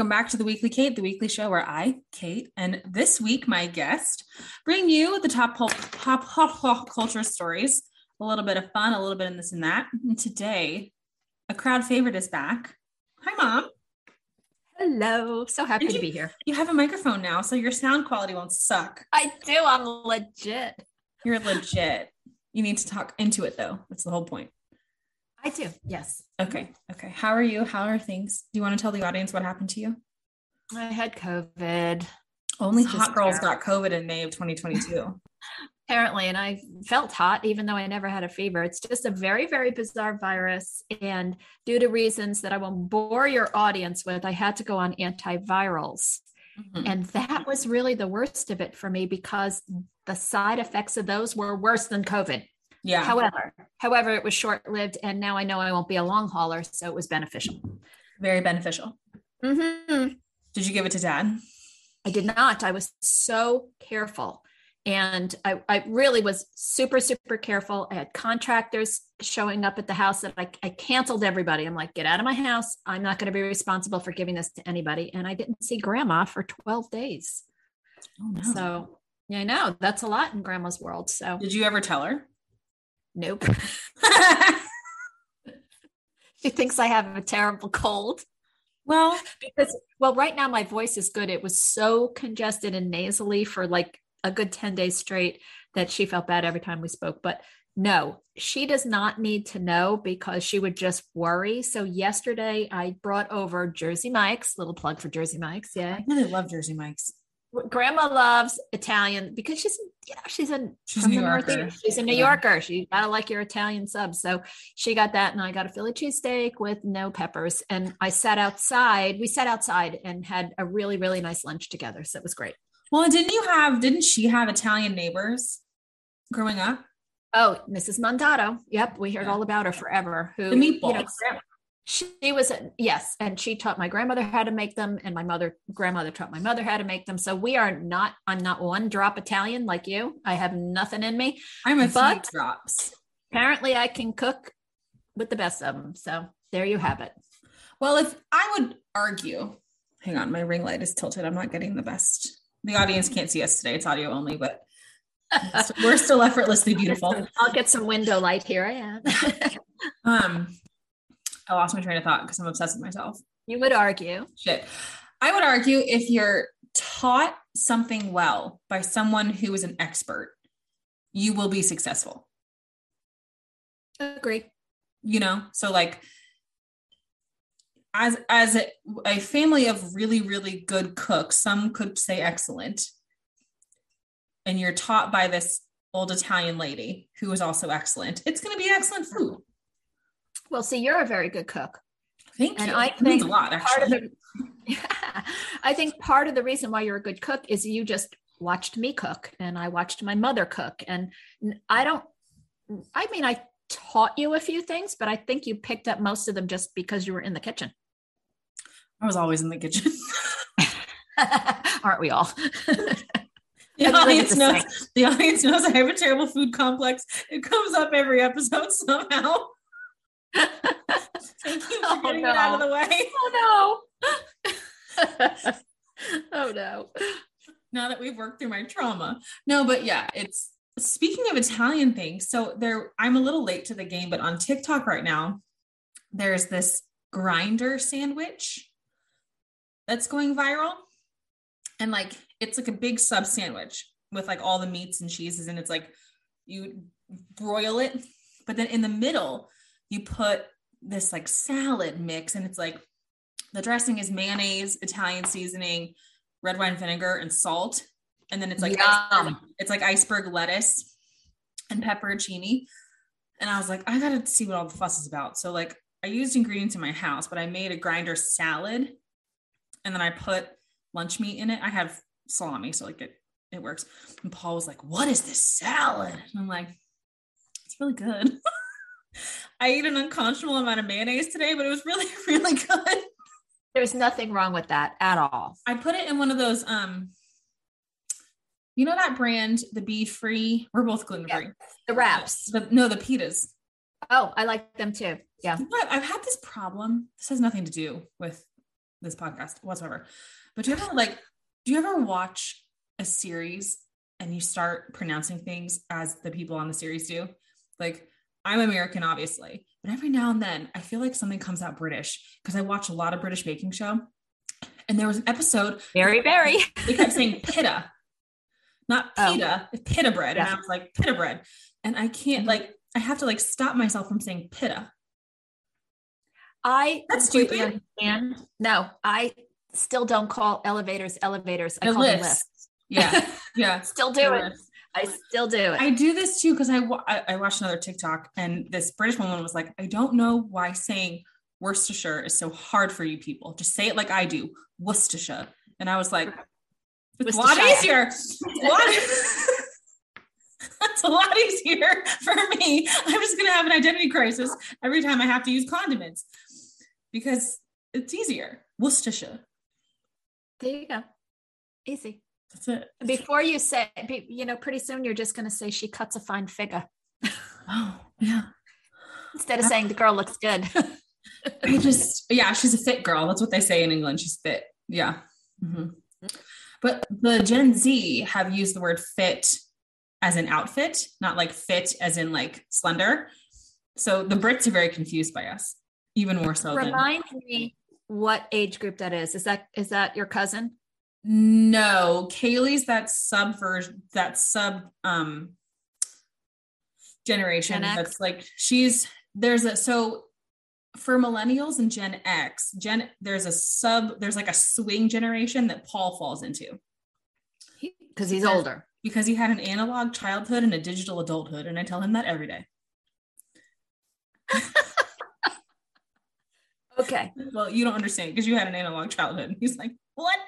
Welcome back to the Weekly Kate, the weekly show where I, Kate, and this week my guest bring you the top pop, pop, pop, pop culture stories, a little bit of fun, a little bit of this and that. And today, a crowd favorite is back. Hi, mom. Hello. So happy And to be here. You have a microphone now, so your sound quality won't suck. I do. I'm legit. You're legit. You need to talk into it though. That's the whole point. I do. Yes. Okay. Okay. How are you? How are things? Do you want to tell the audience what happened to you? I had COVID Only It's hot girls terrible. got COVID in May of 2022. apparently, and I felt hot even though I never had a fever. It's just a very, very bizarre virus. And due to reasons that I won't bore your audience with, I had to go on antivirals. Mhm. And that was really the worst of it for me because the side effects of those were worse than COVID. Yeah. However, however, it was short lived, and now I know I won't be a long hauler, so it was beneficial. Very beneficial. Mm-hmm. Did you give it to dad? I did not. I was so careful. And I, I really was super, super careful. I had contractors showing up at the house that I, I canceled everybody. I'm like, get out of my house. I'm not going to be responsible for giving this to anybody. And I didn't see grandma for 12 days. Oh no. So, yeah, I know that's a lot in grandma's world. So, Did you ever tell her? Nope. She thinks I have a terrible cold. well, because well right now my voice is good it was so congested and nasally for like a good 10 days straight that she felt bad every time we spoke but no she does not need to know because she would just worry so yesterday i brought over jersey mike's little plug for jersey mike's yeah I really love Jersey Mike's. Grandma loves italian because she's you know she's She's a the New Yorker. Northeast. she's a new yorker she gotta like your italian subs so she got that and i got a philly cheesesteak with no peppers and i sat outside we sat outside and had a really really nice lunch together so it was great Well, didn't you have? Didn't she have Italian neighbors growing up? oh mrs mondato yep we heard Yeah. all about her forever who The you know, meatballs. She was a, yes and she taught my grandmother how to make them and my mother grandmother taught my mother how to make them so we are not i'm not one drop italian like you i have nothing in me I'm a But- few drops. apparently I can cook with the best of them. So there you have it. Well, if I would argue, hang on, my ring light is tilted. I'm not getting the best. The audience can't see us today. It's audio only, but we're still effortlessly beautiful. I'll get some window light. Here I am. Um, I lost my train of thought because I'm obsessed with myself. you would argue. Shit. I would argue if you're taught something well by someone who is an expert, you will be successful. Agree. You know, so like as as a, a family of really really good cooks, some could say excellent, and you're taught by this old Italian lady who is also excellent. It's going to be excellent food. Well, see, you're a very good cook. Thank And you. I It means think a lot. Part of Actually, the I think part of the reason why you're a good cook is you just watched me cook and I watched my mother cook. And I don't I mean I taught you a few things, but I think you picked up most of them just because you were in the kitchen. I was always in the kitchen. Aren't we all? The And live at audience knows. The audience knows I have a terrible food complex. It comes up every episode somehow. Thank oh, you for Oh, getting it out of the way. Oh no. oh no. Now that we've worked through my trauma. No, but yeah, it's speaking of Italian things. So there, I'm a little late to the game, but on TikTok right now, there's this grinder sandwich that's going viral. And like it's like a big sub sandwich with like all the meats and cheeses, and it's like you broil it, but then in the middle, you put this like salad mix, and it's like the dressing is mayonnaise, Italian seasoning, red wine vinegar, and salt. And then it's like iceberg, it's like iceberg lettuce and pepperoncini. And I was like, I gotta see what all the fuss is about. So like I used ingredients in my house, but I made a grinder salad and then I put lunch meat in it. I have salami, so like it it works. And Paul was like, What is this salad? And I'm like, It's really good. I ate an unconscionable amount of mayonnaise today, but it was really, really good. There's nothing wrong with that at all. I put it in one of those um you know that brand, the Be Free. We're both gluten free. The wraps. The no, the pitas. Oh, I like them too. Yeah. But I've had this problem. This has nothing to do with this podcast whatsoever. But do you ever like, do you ever watch a series and you start pronouncing things as the people on the series do? Like, I'm American, obviously, but every now and then I feel like something comes out British because I watch a lot of British baking show. And there was an episode. Very, very. They kept saying pita, not pita, oh. pita bread. And I was like, pita bread. And I can't, mm-hmm. like, I have to like stop myself from saying pita. I that's stupid. Understand. No, I still don't call elevators elevators. I call them lifts. Yeah, yeah. still do it. I still do it. I do this too because I, I I watched another TikTok and this British woman was like, I don't know why saying Worcestershire is so hard for you people. Just say it like I do, Worcestershire. And I was like, it's a lot easier. It's a lot, That's a lot easier for me. I'm just gonna have an identity crisis every time I have to use condiments because it's easier. Worcestershire. There you go. Easy. That's it. Before you say, you know, pretty soon you're just going to say she cuts a fine figure. oh, yeah. Instead of saying the girl looks good. I just, yeah, she's a fit girl. That's what they say in England. She's fit. Yeah. Mm-hmm. But the Gen Z have used the word fit as an outfit, not like fit as in like slender. So the Brits are very confused by us, even more so. Remind than- me what age group that is. Is that is that your cousin? No, Kaylee's that sub version, that sub um generation. That's like she's there's a so for millennials and Gen X, Gen there's a sub there's like a swing generation that Paul falls into. Because he's older. Because he had an analog childhood and a digital adulthood, and I tell him that every day. okay. Well, you don't understand because you had an analog childhood. He's like, what?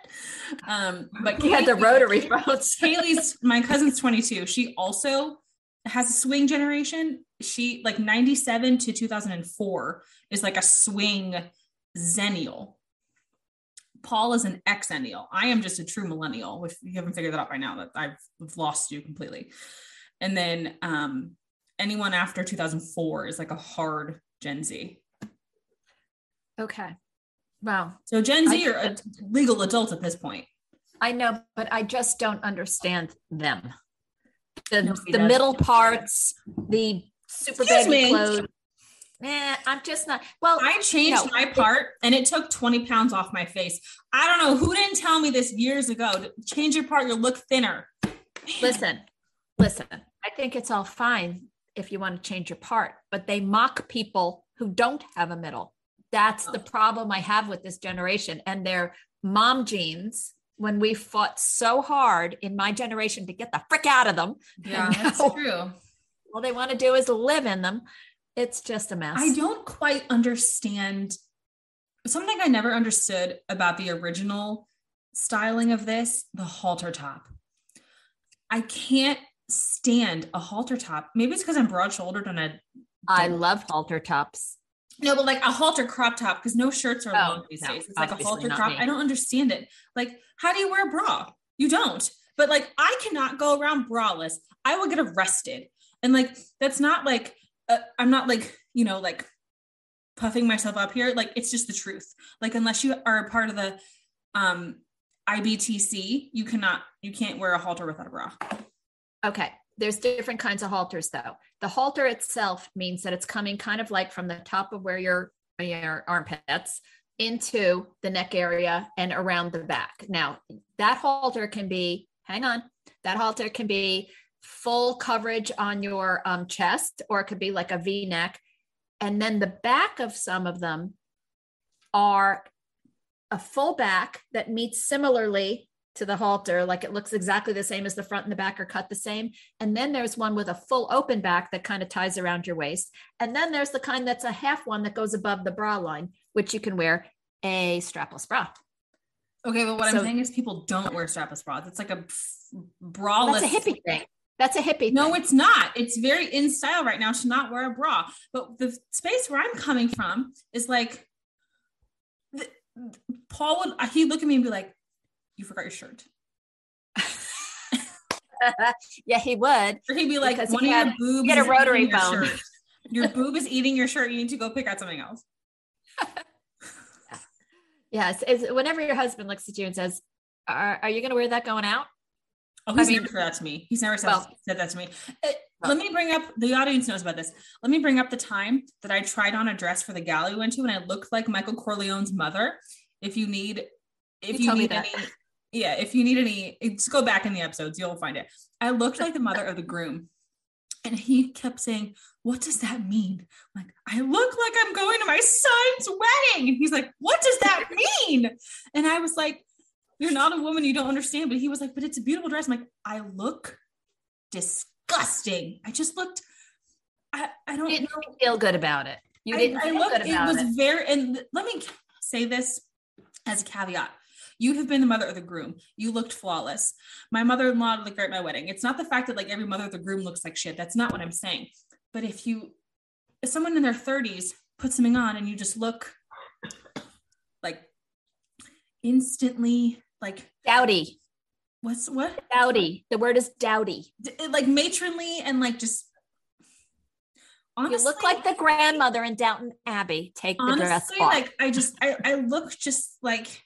Um, but he had the rotary phones. Kaylee's my cousin's 22. She also has a swing generation. She like 97 to 2004 is like a swing zennial. Paul is an exennial. I am just a true millennial. If you haven't figured that out by now, that I've lost you completely. And then um, anyone after 2004 is like a hard Gen Z. Okay. Wow. So Gen Z I, are a legal adults at this point. I know, but I just don't understand them. The, the middle parts, the super Excuse baggy me. clothes. Eh, I'm just not. Well, I changed no. my part and it took 20 pounds off my face. I don't know who didn't tell me this years ago. Change your part, you'll look thinner. Listen, listen. I think it's all fine if you want to change your part, but they mock people who don't have a middle. That's the problem I have with this generation and their mom jeans. When we fought so hard in my generation to get the frick out of them. Yeah, now, that's true. All they want to do is live in them. It's just a mess. I don't quite understand something I never understood about the original styling of this the halter top. I can't stand a halter top. Maybe it's because I'm broad shouldered and I. I love halter tops. No, but like a halter crop top because no shirts are oh, long these days. It's like a halter crop. Me. I don't understand it. Like, how do you wear a bra? You don't. But like, I cannot go around braless. I will get arrested. And like, that's not like uh, I'm not like you know like puffing myself up here. Like, it's just the truth. Like, unless you are a part of the um IBTC, you cannot you can't wear a halter without a bra. Okay there's different kinds of halters though. The halter itself means that it's coming kind of like from the top of where your, your armpits into the neck area and around the back. Now, that halter can be, hang on, that halter can be full coverage on your um, chest, or it could be like a V neck. And then the back of some of them are a full back that meets similarly to the halter, like it looks exactly the same as the front and the back are cut the same. And then there's one with a full open back that kind of ties around your waist. And then there's the kind that's a half one that goes above the bra line, which you can wear a strapless bra. Okay, but what so, I'm saying is people don't wear strapless bras. It's like a braless. That's a hippie thing. That's a hippie. No, it's not. It's very in style right now to not wear a bra. But the space where I'm coming from is like, the, Paul would he look at me and be like, you forgot your shirt. yeah, he would. Or he'd be like, one of had, your boobs get a rotary phone. Your, your boob is eating your shirt. You need to go pick out something else. Yes. It's, whenever your husband looks at you and says, Are, are you going to wear that going out? Oh, he's I never said that to me. He's never said, Well- said that to me. Uh, Well- Let me bring up the audience knows about this. Let me bring up the time that I tried on a dress for the gala we went to, and I looked like Michael Corleone's mother. If you need, if You you, need any, yeah, if you need any, just go back in the episodes, you'll find it. I looked like the mother of the groom, and he kept saying, "What does that mean?" I'm like, I look like I'm going to my son's wedding, and he's like, "What does that mean?" And I was like, "You're not a woman, you don't understand." But he was like, "But it's a beautiful dress." I'm like, I look disgusting. I just looked. I I don't didn't feel good about it. You I, didn't I feel looked. good It was it. very. And let me say this as a caveat. You have been the mother of the groom. You looked flawless. My mother-in-law looked great at my wedding. It's not the fact that like every mother of the groom looks like shit. That's not what I'm saying. But if you, if someone in their 30s puts something on and you just look like instantly like Dowdy. what's what Dowdy. The word is dowdy. D- like matronly and like just honestly, you look like the grandmother in Downton Abbey. Take the dress honestly off. like i just i i look just like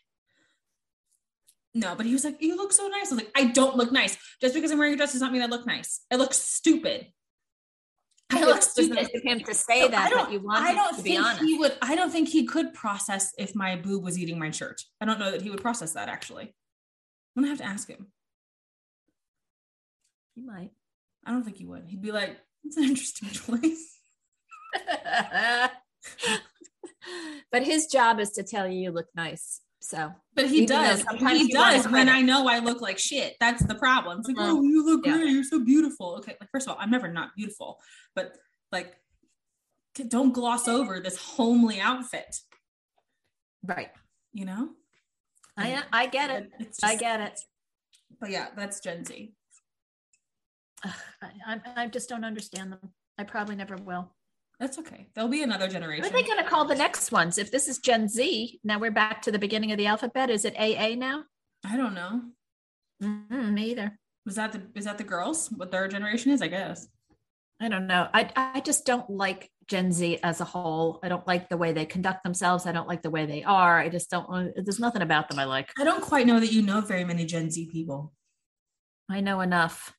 no but he was like you look so nice i was like i don't look nice just because i'm wearing a dress does not mean i look nice i look stupid i it look stupid of him to say So I that, don't- but you want I don't to be think honest. he would. I don't think he could process if my boob was eating my shirt. I don't know that he would process that. Actually, I'm gonna have to ask him. He might. I don't think he would. He'd be like, "It's an interesting choice." but his job is to tell you you look nice. So But he does. sometimes He does when. I know I look like shit. That's the problem. It's like, Mhm. oh, you look Yeah. great. You're so beautiful. Okay, like first of all, I'm never not beautiful, but like, don't gloss over this homely outfit. right. You know, I I get it. It's I get it. But yeah, that's Gen Z. Ugh, I I just don't understand them. I probably never will. That's okay. There'll be another generation. What are they going to call the next ones? If this is Gen Z, now we're back to the beginning of the alphabet. Is it AA now? I don't know. Mm, me either. Was that the is that the girls? What their generation is? I guess. I don't know. I I just don't like Gen Z as a whole. I don't like the way they conduct themselves. I don't like the way they are. I just don't. There's nothing about them I like. I don't quite know that you know very many Gen Z people. I know enough,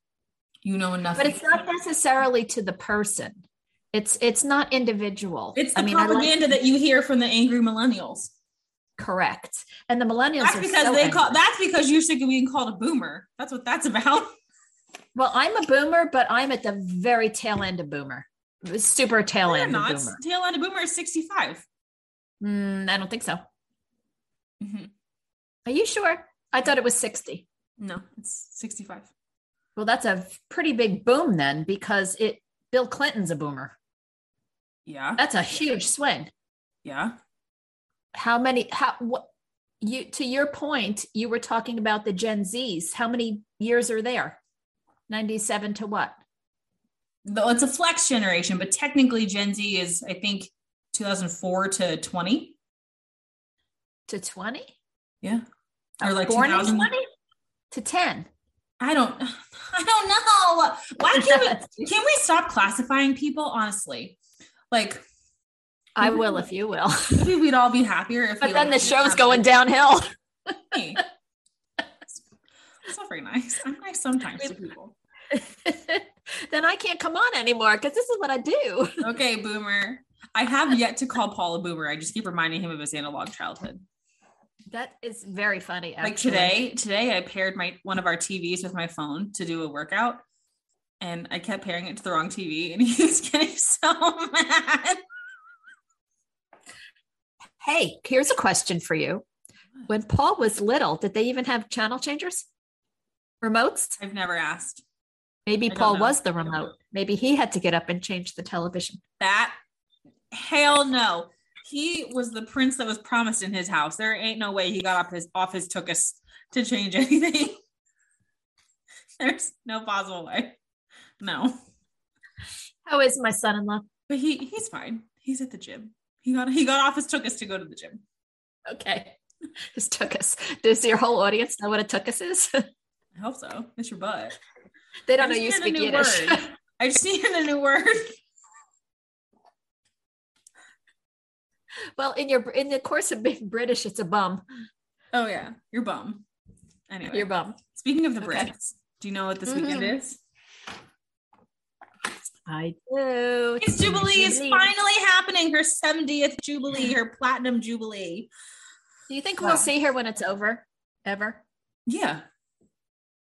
You know enough. but it's not necessarily to the person. It's it's not individual. It's the I mean, I like- propaganda that you hear from the angry millennials. correct. And the millennials That's are because so they call. That's because you're sick of being called a boomer. That's what that's about. Well, I'm a boomer, but I'm at the very tail end of boomer. Super tail end of not. boomer. Tail end of boomer is 65. Mm, I don't think so. Mhm. Are you sure? I thought it was 60. No, it's 65. Well, that's a pretty big boom then because it Bill Clinton's a boomer. Yeah. That's a huge swing. Yeah. How many how what you to your point, you were talking about the Gen Zs. How many years are there? 97 to what? Though it's a flex generation, but technically Gen Z is, I think, 2004 to 20. To 20? Yeah. Or uh, like in 2000. 20 to 10. I don't. I don't know. Why can't we? Can we stop classifying people? Honestly, like I will if you will. maybe we'd all be happier if. But we, then like, the show's going to- downhill. Hey. It's not very nice. I'm nice sometimes to people. then I can't come on anymore because this is what I do. Okay, boomer. I have yet to call Paul a boomer. I just keep reminding him of his analog childhood. That is very funny. Like today, today I paired my one of our TVs with my phone to do a workout, and I kept pairing it to the wrong TV, and he was getting so mad. Hey, here's a question for you. When Paul was little, did they even have channel changers? Remotes? I've never asked Maybe I Paul was the remote. Maybe he had to get up and change the television. that. Hell no. He was the prince that was promised in his house. There ain't no way he got off his off his took us to change anything. There's no possible way. No. How is my son-in-law? But he he's fine. He's at the gym. He got he got off his took us to go to the gym. Okay. Just took us. Does your whole audience know what a took us is? I hope so. It's your butt. they don't know you speak new Yiddish. word. I just needed a new word. Well, in your in the course of being British, it's a bum. Oh yeah, you're bum. Anyway, You're bum. speaking of the Okay. Brits, do you know what this weekend Mhm. is? I do. It's Jubilee is finally happening. Her 70th Jubilee, her platinum Jubilee. Do you think Wow. we'll see her when it's over? Ever? Yeah.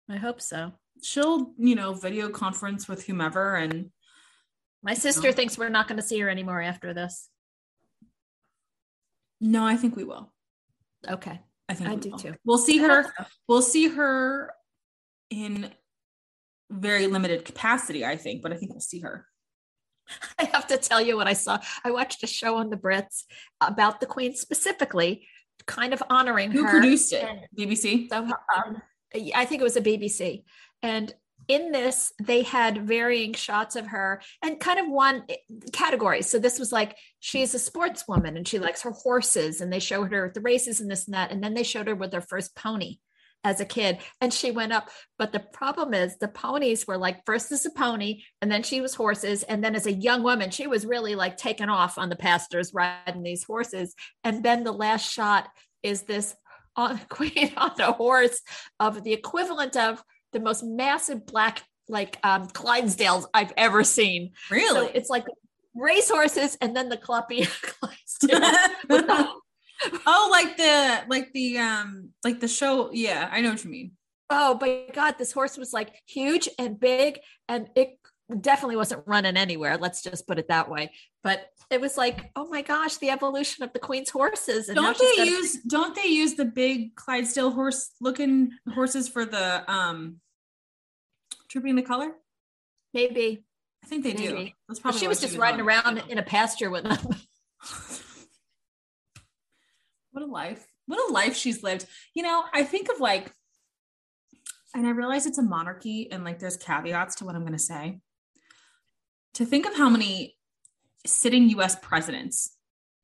I hope so. She'll, you know, video conference with whomever and My sister No. thinks we're not going to see her anymore after this. No, I think we will. Okay. I think I do will. too. We'll see her. We'll see her in very limited capacity, I think, but I think we'll see her. I have to tell you what I saw. I watched a show on the Brits about the Queen specifically, kind of honoring Who her. produced it? BBC. So um, I think it was a BBC. And in this, they had varying shots of her and kind of one eh, category. So this was like she's a sportswoman and she likes her horses, and they showed her the races and this and that. And then they showed her with her first pony as a kid, and she went up. But the problem is the ponies were like first as a pony, and then she was horses, and then as a young woman, she was really like taken off on the pastures riding these horses. And then the last shot is this on uh, queen on a horse of the equivalent of the most massive black like um Clydesdales I've ever seen. Really? So it's like racehorses and then the cluppy Clydesdale. oh, like the like the um like the show. Yeah, I know what you mean. oh my god, this horse was like huge and big and it definitely wasn't running anywhere. Let's just put it that way. But it was like, oh my gosh, the evolution of the queen's horses. And Don't they use don't they use the big Clydesdale horse looking horses for the um trooping the color? maybe I think they do. Maybe. That's Well, probably she was just was riding on. around in a pasture with them. what a life. What a life she's lived. You know, I think of like and I realize it's a monarchy and like there's caveats to what I'm going to say. To think of how many sitting US presidents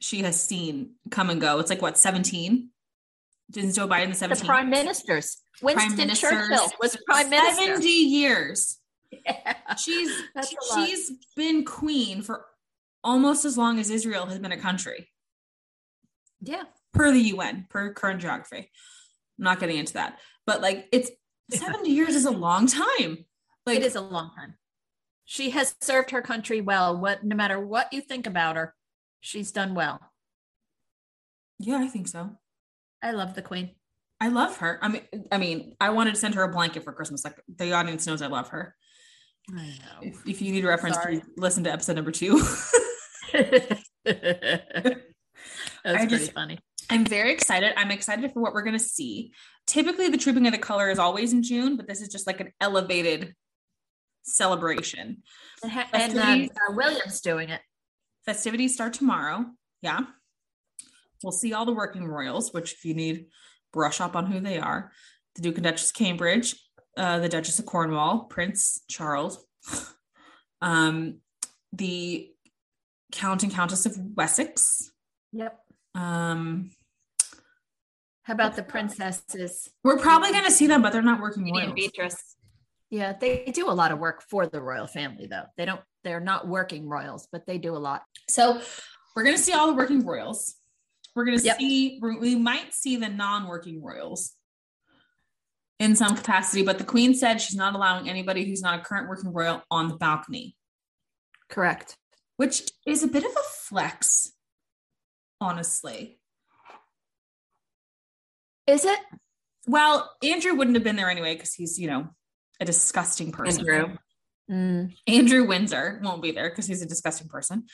she has seen come and go. It's like what 17? Didn't Joe Biden the the prime ministers. Winston ministers. Churchill was prime minister. 70 years. Yeah. She's That's a lot. she's been queen for almost as long as Israel has been a country yeah. per the UN, per current geography. I'm not getting into that. But like it's 70 years is a long time. Like it is a long time. She has served her country well. What no matter what you think about her, she's done well. Yeah, I think so. I love the queen. I love her. I mean, I mean, I wanted to send her a blanket for Christmas. Like the audience knows I love her. I know. If, if you need a reference, please listen to episode number two. That's I pretty just- funny. I'm very excited. I'm excited for what we're going to see. Typically, the Trooping of the Color is always in June, but this is just like an elevated celebration. And, and Festivities. uh, Williams doing it. Festivities start tomorrow. Yeah. We'll see all the working royals, which, if you need brush up on who they are, the Duke and Duchess of Cambridge, uh, the Duchess of Cornwall, Prince Charles, um, the Count and Countess of Wessex. Yep. Um, How about the princesses? we're probably going to see them, but they're not working royals. Beatrice. Yeah, they do a lot of work for the royal family, though. They don't. They're not working royals, but they do a lot. So we're going to see all the working royals. We're going to Yep. see, we might see the non working royals in some capacity, but the queen said she's not allowing anybody who's not a current working royal on the balcony, Correct. which is a bit of a flex, honestly. Is it? Well, Andrew wouldn't have been there anyway because he's, you know, a disgusting person. Andrew. Mm, Andrew Windsor won't be there because he's a disgusting person.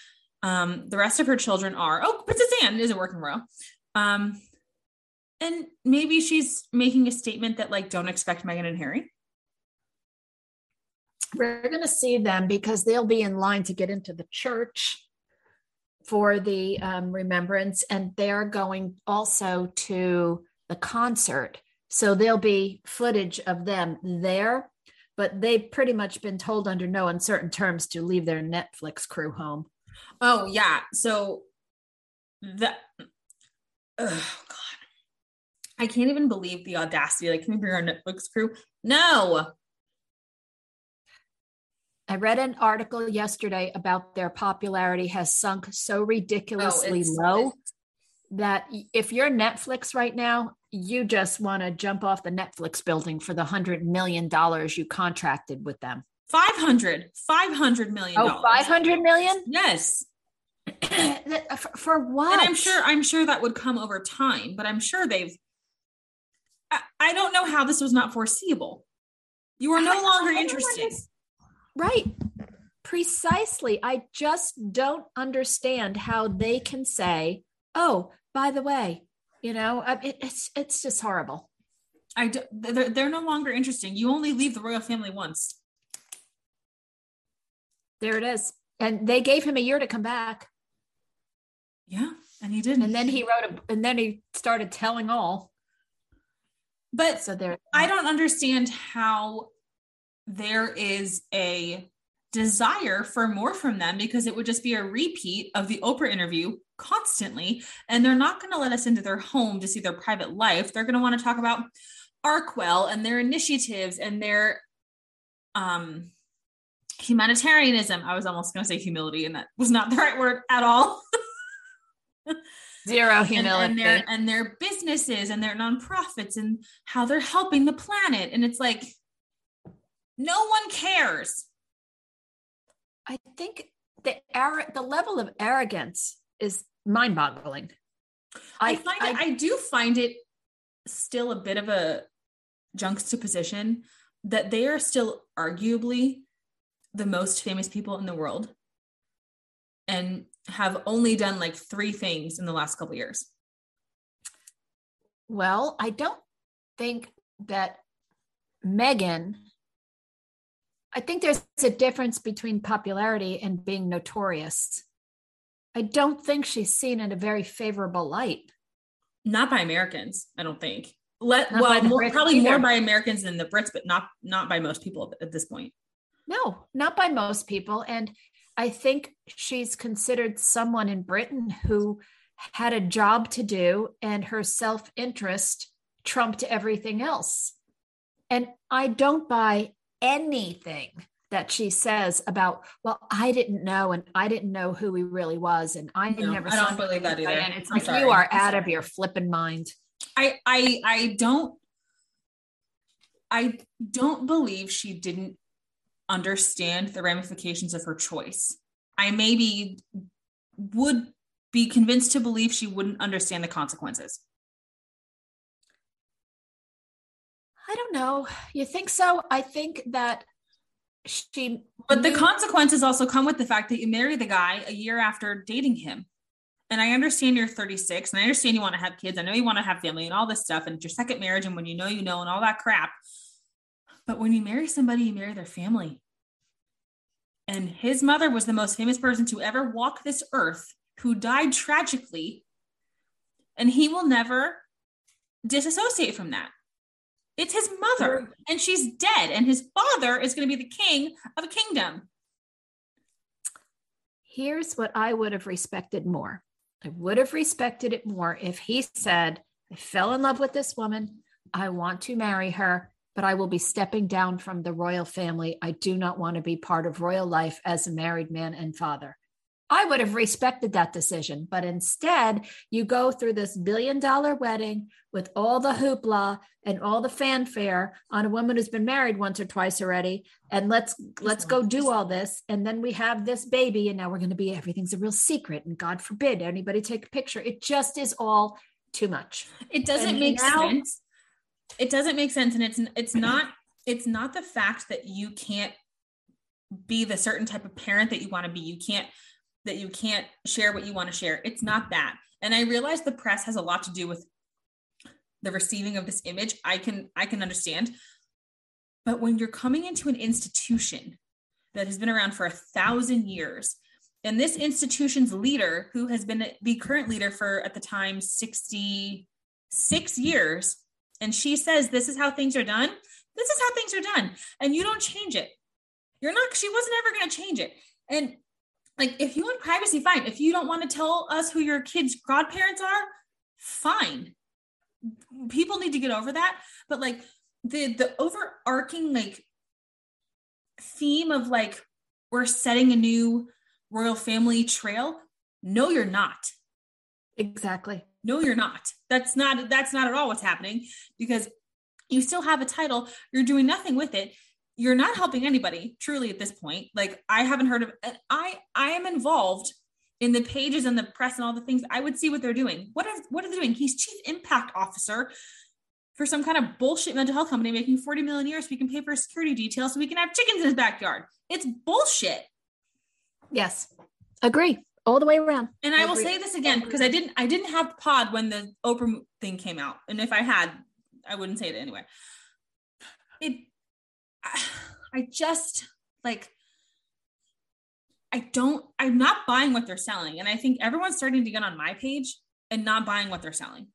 Um, the rest of her children are oh, Princess Anne is a working royal. Um, and maybe she's making a statement that like don't expect Meghan and Harry. we're going to see them because they'll be in line to get into the church for the um, remembrance, and they're going also to the concert. So there'll be footage of them there, but they've pretty much been told under no uncertain terms to leave their Netflix crew home. Oh yeah, so that oh god, I can't even believe the audacity. Like, can we bring our Netflix crew? No, I read an article yesterday about their popularity has sunk so ridiculously oh, it's- low. it's that if you're Netflix right now, you just want to jump off the Netflix building for the hundred million dollars you contracted with them. 500 500 million oh 500 million? Yes. For, for what? And i'm sure i'm sure that would come over time but i'm sure they've I, I don't know how this was not foreseeable. You are no I, longer I interested. Right. Precisely. I just don't understand how they can say oh by the way you know it, it's it's just horrible. I do, they're, they're no longer interesting. You only leave the royal family once there it is. And they gave him a year to come back. Yeah, and he didn't. And then he wrote a and then he started telling all. But so there I don't understand how there is a desire for more from them because it would just be a repeat of the Oprah interview constantly. And they're not going to let us into their home to see their private life. They're going to want to talk about Archewell and their initiatives and their um humanitarianism. I was almost going to say humility, and that was not the right word at all. Zero humility. And, and, their, and their businesses and their nonprofits and how they're helping the planet. And it's like, no one cares. I think the ar- the level of arrogance is mind boggling. I, I find I, it, I do find it still a bit of a juxtaposition that they are still arguably the most famous people in the world and have only done like three things in the last couple years? Well, I don't think that Meghan, I think there's a difference between popularity and being notorious. I don't think she's seen in a very favorable light. Not by Americans, I don't think. Let not well, more, probably either. more by Americans than the Brits, but not not by most people at this point. No, not by most people. And I think she's considered someone in Britain who had a job to do and her self interest trumped everything else. And I don't buy anything that she says about, well, I didn't know and I didn't know who he really was. And I no, never I don't believe that either. And it's I'm like sorry. you are out of your flipping mind. I I I don't I don't believe she didn't understand the ramifications of her choice. I maybe would be convinced to believe she wouldn't understand the consequences. I don't know. You think so? I think that she. But the consequences also come with the fact that you marry the guy a year after dating him. And I understand you're 36 and I understand you want to have kids. I know you want to have family and all this stuff. And it's your second marriage. And when you know, you know, and all that crap. But when you marry somebody, you marry their family. And his mother was the most famous person to ever walk this earth who died tragically. And he will never disassociate from that. It's his mother, and she's dead, and his father is going to be the king of a kingdom. Here's what I would have respected more I would have respected it more if he said, I fell in love with this woman. I want to marry her but I will be stepping down from the royal family. I do not want to be part of royal life as a married man and father. I would have respected that decision. But instead, you go through this billion dollar wedding with all the hoopla and all the fanfare on a woman who's been married once or twice already. And let's let's go do all this. And then we have this baby, and now we're going to be everything's a real secret. And God forbid anybody take a picture. It just is all too much. It doesn't and make now, sense it doesn't make sense. And it's it's not it's not the fact that you can't be the certain type of parent that you want to be. You can't that you can't share what you want to share. It's not that. And i realize the press has a lot to do with the receiving of this image. I can i can understand. But when you're coming into an institution that has been around for a thousand years and this institution's leader who has been the current leader for at the time 66 years and she says this is how things are done. This is how things are done. And you don't change it. You're not she wasn't ever going to change it. And like if you want privacy fine. If you don't want to tell us who your kids godparents are fine. People need to get over that. But like the the overarching like theme of like we're setting a new royal family trail no you're not. Exactly No, you're not. That's not that's not at all what's happening because you still have a title. You're doing nothing with it. You're not helping anybody truly at this point. Like I haven't heard of I I am involved in the pages and the press and all the things. I would see what they're doing. What are what are they doing? He's chief impact officer for some kind of bullshit mental health company making 40 million a year so we can pay for security details so we can have chickens in his backyard. It's bullshit. Yes. Agree. All the way around. And I, will say this again because I didn't I didn't have pod when the Oprah thing came out. And if I had, I wouldn't say it anyway. It I just like I don't I'm not buying what they're selling. And I think everyone's starting to get on my page and not buying what they're selling.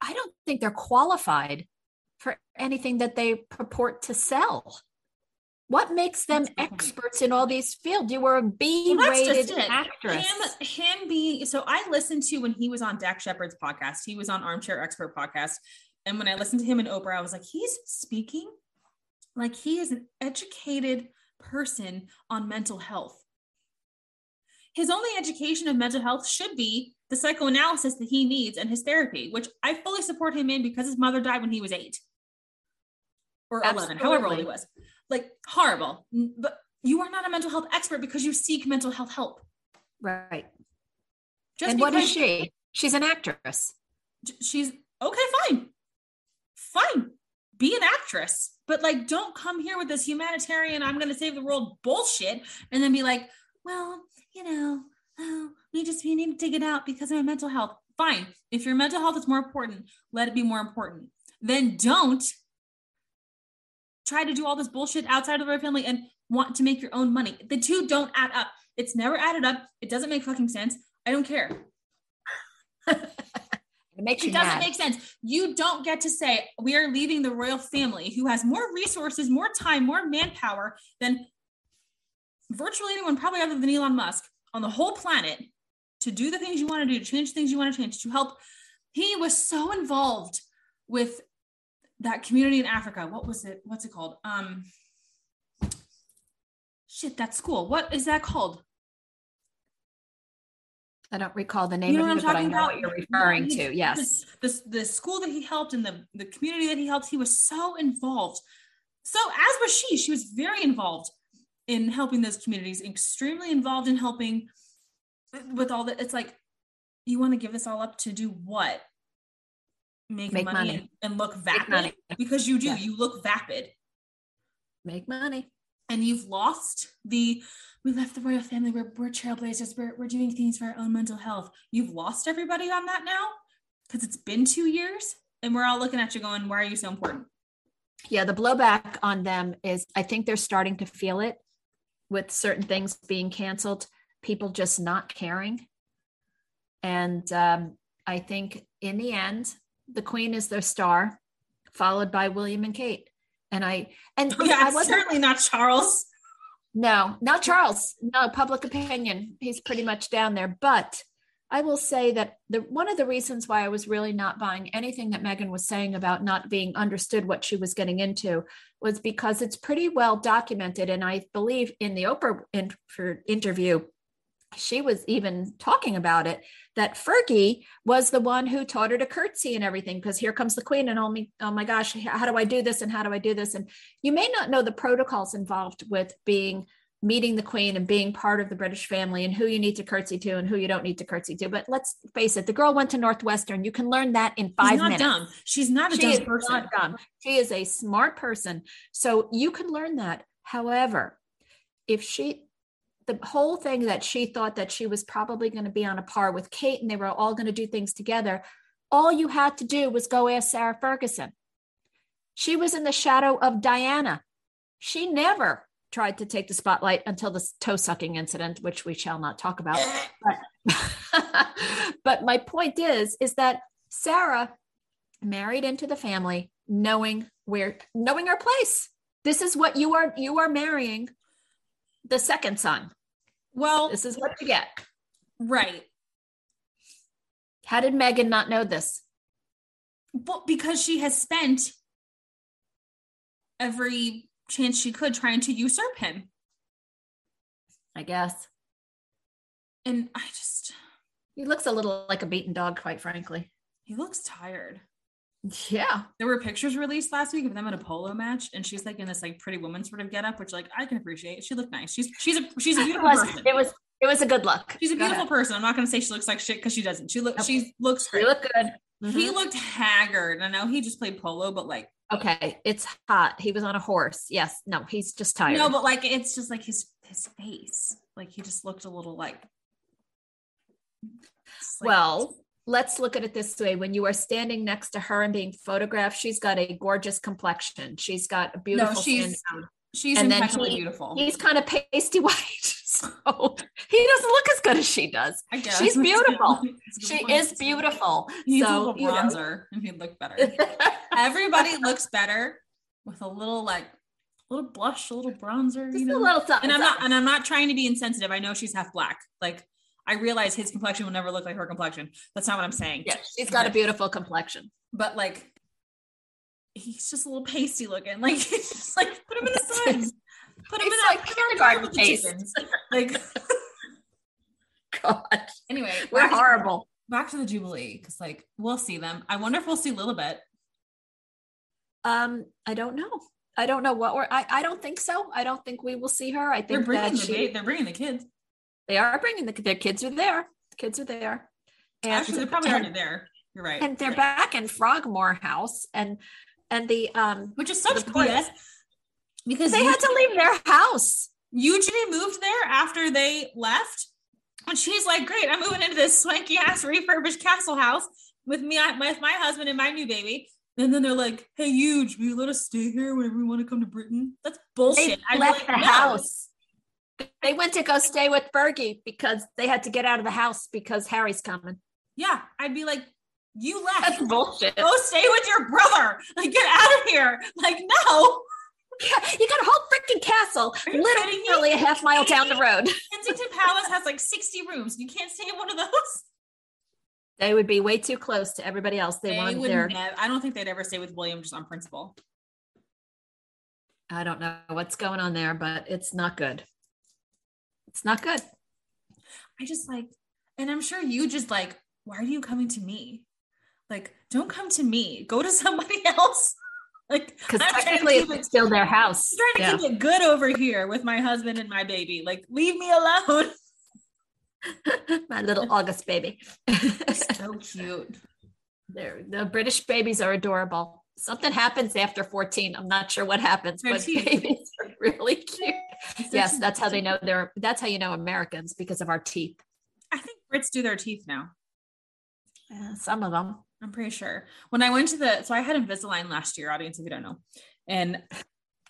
I don't think they're qualified for anything that they purport to sell. What makes them experts in all these fields? You were a B-rated well, actress. Him, him being so I listened to when he was on Dax Shepard's podcast. He was on Armchair Expert podcast, and when I listened to him in Oprah, I was like, he's speaking like he is an educated person on mental health. His only education of mental health should be the psychoanalysis that he needs and his therapy, which I fully support him in because his mother died when he was eight or Absolutely. 11, however old he was. Like horrible. But you are not a mental health expert because you seek mental health help. Right. Just and what is she? She's an actress. She's okay, fine. Fine. Be an actress. But like, don't come here with this humanitarian, I'm going to save the world bullshit and then be like, well, you know, oh, we just we need to dig it out because of my mental health. Fine. If your mental health is more important, let it be more important. Then don't try to do all this bullshit outside of our family and want to make your own money. The two don't add up. It's never added up. It doesn't make fucking sense. I don't care. it makes it doesn't mad. make sense. You don't get to say we are leaving the royal family who has more resources, more time, more manpower than virtually anyone, probably other than Elon Musk, on the whole planet to do the things you want to do, to change things you want to change, to help. He was so involved with that community in Africa. What was it? What's it called? Um, shit, that school. What is that called? I don't recall the name you know of it, but I know about? what you're referring he, to. Yes. The, the, the school that he helped and the, the community that he helped, he was so involved. So as was she, she was very involved in helping those communities, extremely involved in helping with all that. It's like, you want to give this all up to do what? Make, Make money, money. And, look vapid because you do. Yeah. You look vapid. Make money. And you've lost the we left the royal family. We're, we're trailblazers. We're, we're doing things for our own mental health. You've lost everybody on that now because it's been two years and we're all looking at you going, why are you so important? Yeah, the blowback on them is I think they're starting to feel it with certain things being canceled, people just not caring. And um, I think in the end, the queen is their star, followed by William and Kate. And I and yeah, I wasn't certainly not Charles. No, not Charles. No, public opinion. He's pretty much down there. But I will say that the one of the reasons why I was really not buying anything that Meghan was saying about not being understood what she was getting into was because it's pretty well documented, and I believe in the Oprah in, interview, she was even talking about it that Fergie was the one who taught her to curtsy and everything because here comes the queen and oh my, oh my gosh how do I do this and how do I do this and you may not know the protocols involved with being meeting the queen and being part of the British family and who you need to curtsy to and who you don't need to curtsy to. But let's face it, the girl went to Northwestern. You can learn that in five She's not minutes. Dumb. She's not a she dumb person. Not dumb. She is a smart person. So you can learn that. However, if she the whole thing that she thought that she was probably going to be on a par with Kate and they were all going to do things together, all you had to do was go ask Sarah Ferguson. She was in the shadow of Diana. She never tried to take the spotlight until the toe sucking incident, which we shall not talk about. but, but my point is, is that Sarah married into the family knowing where knowing her place. This is what you are you are marrying the second son. Well, this is what you get. Right. How did Meghan not know this? Well, because she has spent every chance she could trying to usurp him. I guess. And I just He looks a little like a beaten dog, quite frankly. He looks tired. Yeah. There were pictures released last week of them at a polo match, and she's like in this like pretty woman sort of getup, which like I can appreciate. She looked nice. She's she's a she's a It beautiful was, person. it was it was a good look. She's a beautiful person. I'm not gonna say she looks like shit because she doesn't. She look Okay. she looks great. look good. He Mhm. looked haggard. I know he just played polo, but like okay. It's hot. He was on a horse. Yes. No, he's just tired. no, but like it's just like his his face. Like he just looked a little like- well, let's look at it this way. When you are standing next to her and being photographed, she's got a gorgeous complexion. She's got a beautiful she's- skin tone. she's and impeccably he- beautiful. He's kind of pasty white. So he doesn't look as good as she does. I guess she's beautiful. That's a good She is beautiful. He needs a so, little you know. bronzer, and he'd look better. Everybody looks better with a little like a little blush, a little bronzer, Just you know. a little something. and I'm not and I'm not trying to be insensitive. I know she's half black. Like I realize his complexion will never look like her complexion. That's not what I'm saying. Yeah, she's got a beautiful complexion. But like he's just a little pasty looking. Like just like put him in the sun. Put him in that like on kindergarten paste. Like God, anyway, we're back to- horrible. Back to the Jubilee because like we'll see them. I wonder if we'll see Lilibet. Um, I don't know. I don't know what we're. I, I don't think so. I don't think we will see her. I think They're bringing that the she, ba- they're bringing the kids. They are bringing the their kids are there. The kids are there, and Actually, they're probably already there. You're right. and they're back in Frogmore House, and and the um which is such BS because they had to leave their house. Eugenie moved there after they left, and she's like, "Great, I'm moving into this swanky ass refurbished castle house with me, with my husband and my new baby." And then they're like, "Hey, Huge, will you let us stay here whenever we want to come to Britain?" That's They bullshit. I'd left like, the "No." house. They went to go stay with Bergie because they had to get out of the house because Harry's coming. Yeah, I'd be like, "You left. That's bullshit. Go stay with your brother. Like, get out of here. Like, no." Yeah, you got a whole freaking castle Are you kidding me? literally a half mile down the road. Kensington Palace has like 60 rooms. You can't stay in one of those. They would be way too close to everybody else. They, They would their. nev- I don't think they'd ever stay with William just on principle. I don't know what's going on there, but it's not good. It's not good. I just like, and I'm sure you just like, why are you coming to me? Like, don't come to me. Go to somebody else. Like, Because I'm trying to technically, keep it- it's still their house. I'm trying to Yeah. keep it good over here with my husband and my baby. Like, leave me alone. My little August baby. so cute. They're, the British babies are adorable. Something happens after 14. I'm not sure what happens, Their but babies are really cute. Yes, that's how they know they're that's how you know Americans because of our teeth. I think Brits do their teeth now. Uh, some of them. I'm pretty sure. When I went to the, so I had Invisalign last year, audience, if you don't know. And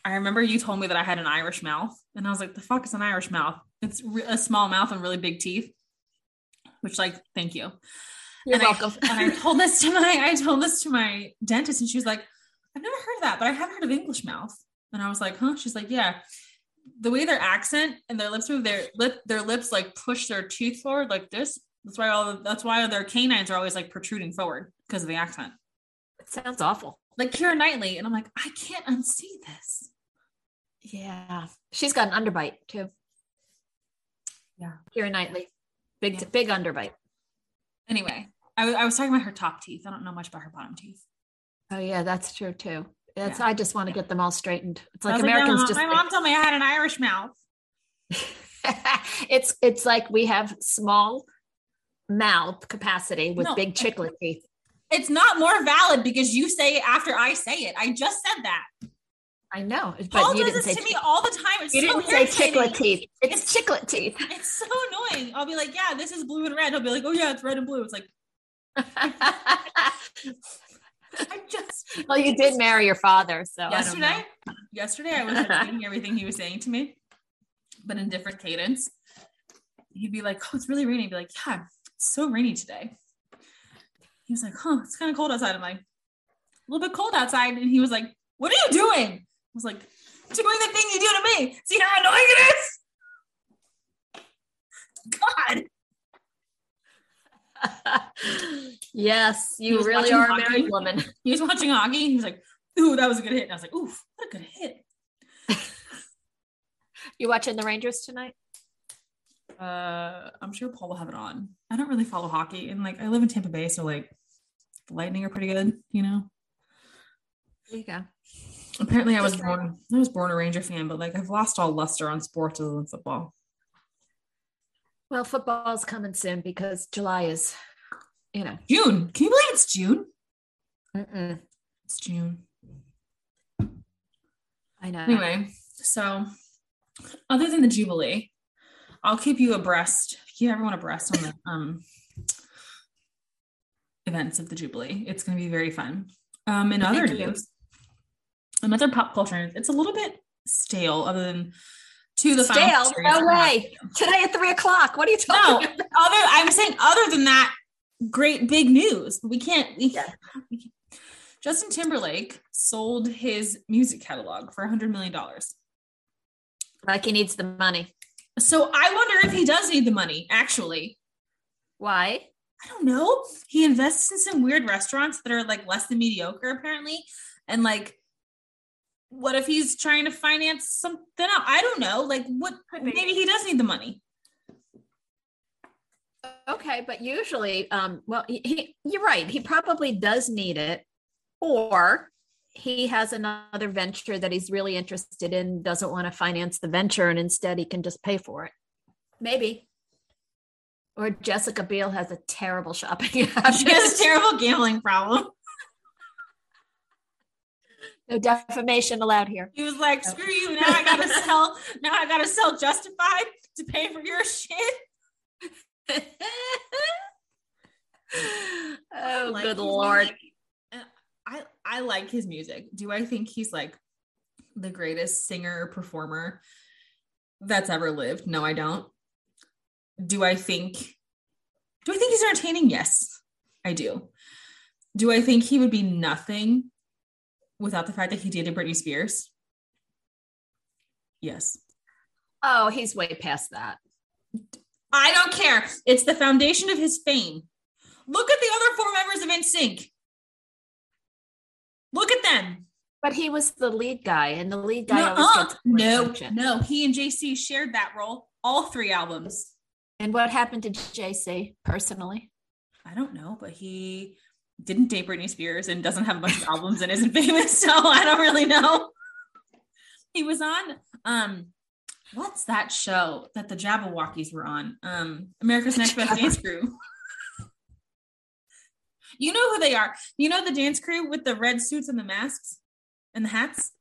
I remember you told me that I had an Irish mouth. And I was like, the fuck is an Irish mouth? It's a small mouth and really big teeth. Which, like, thank you. You're and welcome. I, and I told this to my, I told this to my dentist, and she was like, I've never heard of that, but I have heard of English mouth. And I was like, huh? She's like, yeah. The way their accent and their lips move, their lip, their lips like push their teeth forward like this. That's why all the, that's why their canines are always like protruding forward because of the accent. it sounds awful. Like Keira Knightley, and I'm like, I can't unsee this. Yeah. She's got an underbite too. Yeah. Keira Knightley. Big Yeah. big underbite. Anyway, I, I was talking about her top teeth. I don't know much about her bottom teeth. Oh yeah, that's true too. That's Yeah. I just want to get them all straightened. It's like was yeah, Americans just my mom told me I had an Irish mouth. it's it's like we have small mouth capacity with No. big chiclet teeth. It's not more valid because you say it after I say it. I just said that. I know, but Paul does this to me all the time. It's you so didn't say chiclet teeth. It's chiclet teeth. It's so annoying. I'll be like, yeah, this is blue and red. He'll be like, oh yeah, it's red and blue. It's like I just well, you did marry your father, so I yesterday. Yesterday, I was repeating everything he was saying to me, but in different cadence. He'd be like, "Oh, it's really rainy." I'd be like, "Yeah, it's so rainy today." He was like, "Huh, it's kind of cold outside." I'm like, "A little bit cold outside," and he was like, "What are you doing?" I was like, "Doing the thing you do to me. See how annoying it is." God, yes, you really are a hockey. married woman. he was watching hockey. And he was like, "Ooh, that was a good hit." And I was like, "Ooh, what a good hit." You watching the Rangers tonight? Uh, I'm sure Paul will have it on. I don't really follow hockey, and like I live in Tampa Bay, so like the Lightning are pretty good, you know. There you go. Apparently, I was born. I was born a Ranger fan, but like I've lost all luster on sports other than football. Well, football's coming soon because July is, you know, June. Can you believe it's June? mm-mm. It's June. I know. Anyway, so other than the Jubilee, I'll keep you abreast, keep everyone abreast on the um events of the Jubilee. It's going to be very fun. Um, in other Thank you. news, another pop culture, it's a little bit stale, other than to the Stale? No way. Today at three o'clock. What are you talking No, talking other. about? I'm saying other than that, great big news. We can't. We, Yeah. we can't. Justin Timberlake sold his music catalog for hundred million dollars. Like he needs the money. So I wonder if he does need the money. Actually, Why? I don't know. He invests in some weird restaurants that are like less than mediocre, apparently, and like. What if he's trying to finance something else? I don't know. Like, what? Maybe he does need the money. Okay, but usually, um, well, he, he, you're right. He probably does need it, or he has another venture that he's really interested in, doesn't want to finance the venture, and instead he can just pay for it. Maybe. Or Jessica Biel has a terrible shopping habit. She has a terrible gambling problem. No defamation allowed here. He was like, "Screw you! Now I gotta sell. Now I gotta sell Justified to pay for your shit." oh, Like good lord! music. I I like his music. Do I think he's like the greatest singer performer that's ever lived? No, I don't. Do I think? Do I think he's entertaining? Yes, I do. Do I think he would be nothing without the fact that he dated Britney Spears? Yes. Oh, he's way past that. I don't care. It's the foundation of his fame. Look at the other four members of NSYNC. Look at them. But he was the lead guy, and the lead guy Nuh-uh. No, uh, attention. no. He and JC shared that role. All three albums. And what happened to JC personally? I don't know, but he didn't date Britney Spears and doesn't have a bunch of albums and isn't famous, so I don't really know. He was on um what's that show that the Jabbawockeez were on? Um America's Next Best Dance Crew. You know who they are. You know the dance crew with the red suits and the masks and the hats?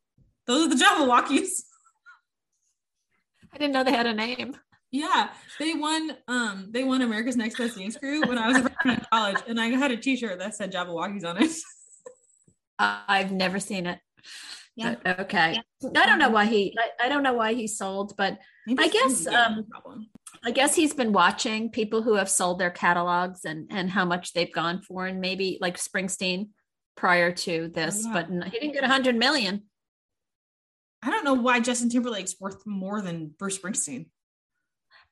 Those are the Jabbawockeez. I didn't know they had a name. Yeah, they won. Um, they won America's Next Best Dance Crew when I was a in college, and I had a T-shirt that said Jabbawockeez on it. Uh, I've never seen it. Yeah. But, okay. I don't know why he. I, I don't know why he sold, but Maybe I guess, um. I guess he's been watching people who have sold their catalogs and and how much they've gone for, and maybe like Springsteen prior to this, yeah. but he didn't get a hundred million. I don't know why Justin Timberlake's worth more than Bruce Springsteen.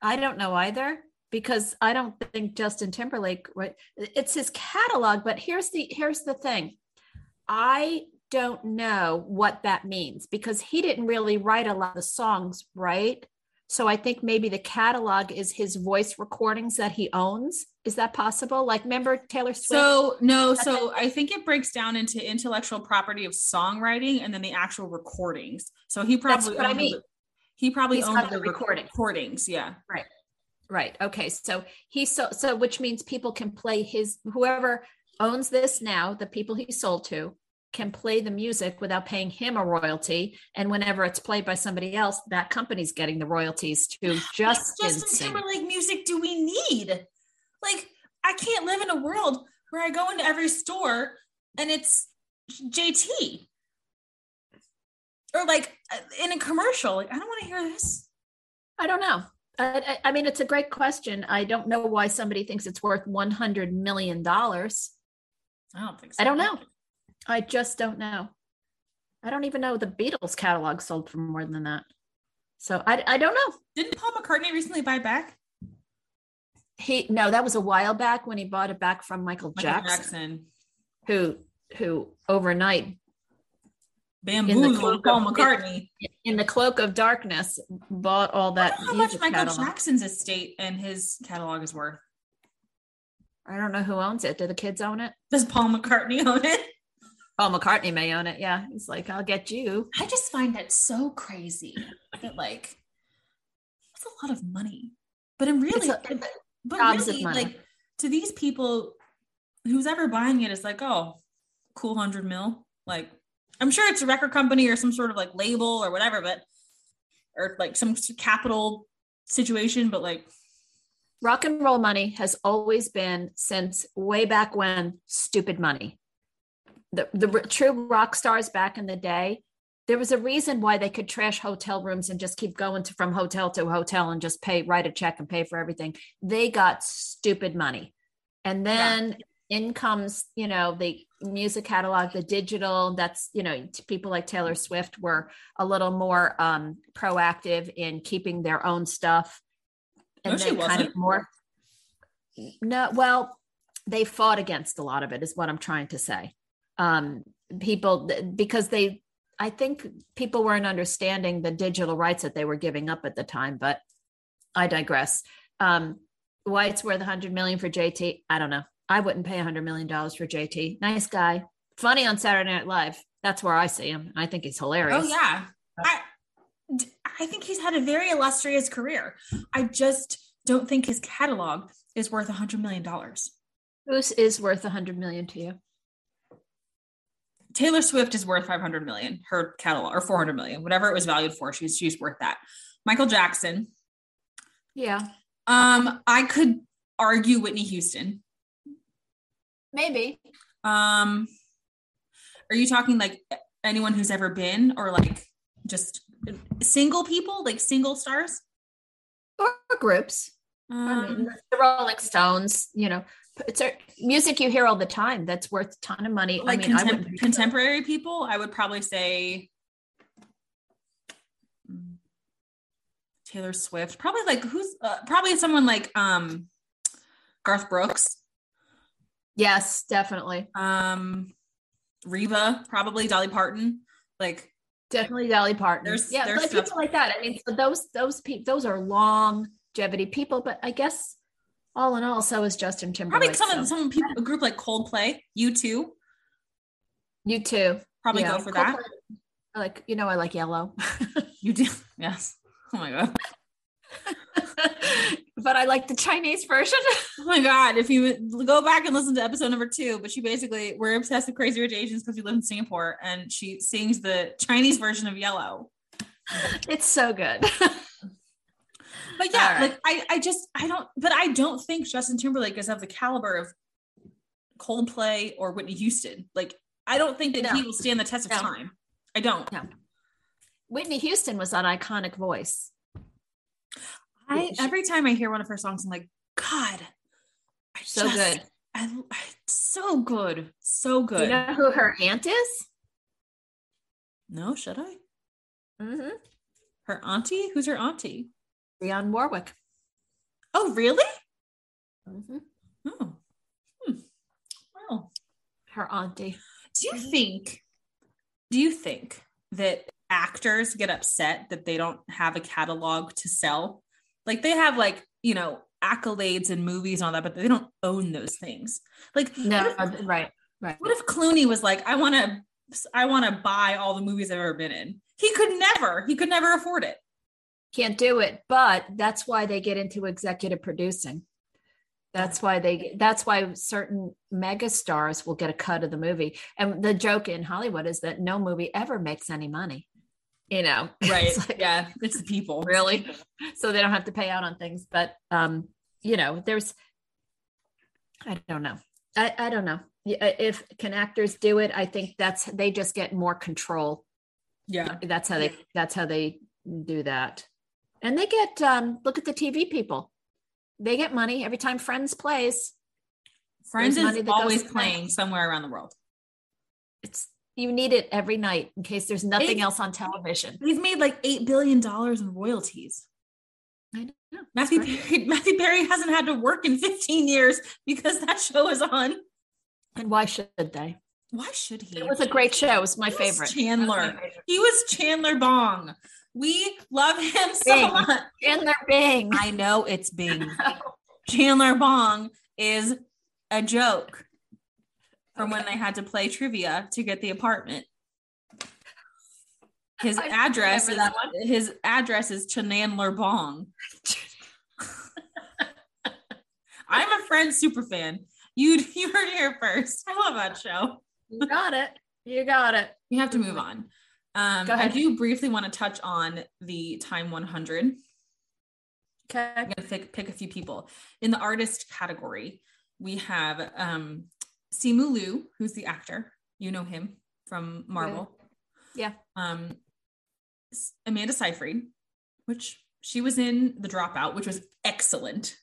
I don't know either because I don't think Justin Timberlake right it's his catalog but here's the here's the thing. I don't know what that means because he didn't really write a lot of the songs right? So I think maybe the catalog is his voice recordings that he owns. Is that possible? Like remember Taylor Swift? So no, so I think it breaks down into intellectual property of songwriting and then the actual recordings. So he That's probably what I mean. He probably He's owned the recording. recordings. Yeah. Right. Right. Okay. So he so so which means people can play his whoever owns this now, the people he sold to can play the music without paying him a royalty. And whenever it's played by somebody else, that company's getting the royalties too. Just Justin. Timberlake music do we need? Like, I can't live in a world where I go into every store and it's JT. Or like uh, in a commercial. Like, I don't want to hear this. I don't know. I, I- I mean, it's a great question. I don't know why somebody thinks it's worth one hundred million dollars. I don't think so. I don't know. I just don't know. I don't even know the Beatles catalog sold for more than that. So I, I don't know. Didn't Paul McCartney recently buy back? He no, that was a while back when he bought it back from Michael, Michael Jackson, Jackson. who who overnight bamboozled Paul McCartney. In the cloak of darkness, bought all that. how much Michael catalog. Jackson's estate and his catalog is worth. I don't know who owns it. Do the kids own it? Does Paul McCartney own it? Paul McCartney may own it. Yeah. He's like, I'll get you. I just find that so crazy that like that's a lot of money. But I'm really a, but really like to these people who's ever buying it is like, oh, cool hundred mil. Like I'm sure it's a record company or some sort of like label or whatever, but or like some capital situation, but like rock and roll money has always been since way back when stupid money the, the true rock stars back in the day, there was a reason why they could trash hotel rooms and just keep going to, from hotel to hotel and just pay, write a check and pay for everything. They got stupid money. And then yeah. In comes, you know, the music catalog, the digital, that's, you know, people like Taylor Swift were a little more um, proactive in keeping their own stuff. And no, kind wasn't. of more. No, well, they fought against a lot of it, is what I'm trying to say um, people because they i think people weren't understanding the digital rights that they were giving up at the time but i digress um, why it's worth 100 million for jt i don't know i wouldn't pay 100 million dollars for jt nice guy funny on saturday night live that's where i see him i think he's hilarious oh yeah i i think he's had a very illustrious career i just don't think his catalog is worth 100 million dollars whose is worth 100 million to you Taylor Swift is worth 500 million, her catalog, or 400 million, whatever it was valued for. She's she's worth that. Michael Jackson. Yeah. Um, I could argue Whitney Houston. Maybe. Um, are you talking like anyone who's ever been, or like just single people, like single stars, or groups? Um, I mean, the Rolling Stones, you know, it's a, music you hear all the time that's worth a ton of money. Like I mean, contem- I contemporary people, I would probably say Taylor Swift. Probably like who's uh, probably someone like um Garth Brooks. Yes, definitely. Um Reba, probably Dolly Parton. Like definitely Dolly Parton. There's yeah, there's like people like that. I mean, so those those people those are longevity people, but I guess all in all, so is Justin Timberlake. Probably some so. some people, a group like Coldplay, U2. You too. Probably yeah. go for Coldplay, that. I like, you know, I like yellow. you do? Yes. Oh my God. but I like the Chinese version. oh my God. If you go back and listen to episode number two, but she basically, we're obsessed with Crazy Rich Asians because we live in Singapore and she sings the Chinese version of Yellow. It's so good. But yeah, right. like I, I just I don't but I don't think Justin Timberlake is of the caliber of Coldplay or Whitney Houston. Like I don't think that no. he will stand the test of no. time. I don't. No. Whitney Houston was an iconic voice. I every time I hear one of her songs, I'm like, God, I so just, good. I, I, so good, so good. Do you know who her aunt is? No, should I? Mm-hmm. Her auntie? Who's her auntie? Dionne Warwick. Oh, really? Mm-hmm. Oh. Hmm. Well, her auntie. Do you think? Do you think that actors get upset that they don't have a catalog to sell? Like they have like you know accolades and movies and all that, but they don't own those things. Like no, if, uh, right, right. What if Clooney was like, I want to, I want to buy all the movies I've ever been in? He could never. He could never afford it can't do it but that's why they get into executive producing that's why they that's why certain mega stars will get a cut of the movie and the joke in hollywood is that no movie ever makes any money you know right. like, yeah. it's the people. Really. So they don't have to pay out on things but um you know there's i don't know. I, I don't know. If can actors do it? I think that's they just get more control. Yeah. That's how they that's how they do that. And they get um, look at the TV people. They get money every time Friends plays. Friends is always playing somewhere around the world. It's you need it every night in case there's nothing else on television. He's made like eight billion dollars in royalties. I know. Matthew Perry, Matthew Perry hasn't had to work in 15 years because that show is on. And why should they? Why should he? It was a great show. It was my He was favorite. Chandler. Was my. He was Chandler Bong. We love him so Bing. much. Chandler Bing. I know it's Bing. Chandler Bong is a joke from when they had to play trivia to get the apartment. His I address is his address is Chandler Bong. I'm a Friends super fan. You you heard it here first. I love that show. you got it. You got it. We have to move on. Um, I do briefly want to touch on the Time 100. Okay. I'm gonna pick, pick a few people in the artist category. We have um, Simu Liu, who's the actor. You know him from Marvel. Yeah. Um, Amanda Seyfried, which she was in The Dropout, which was excellent.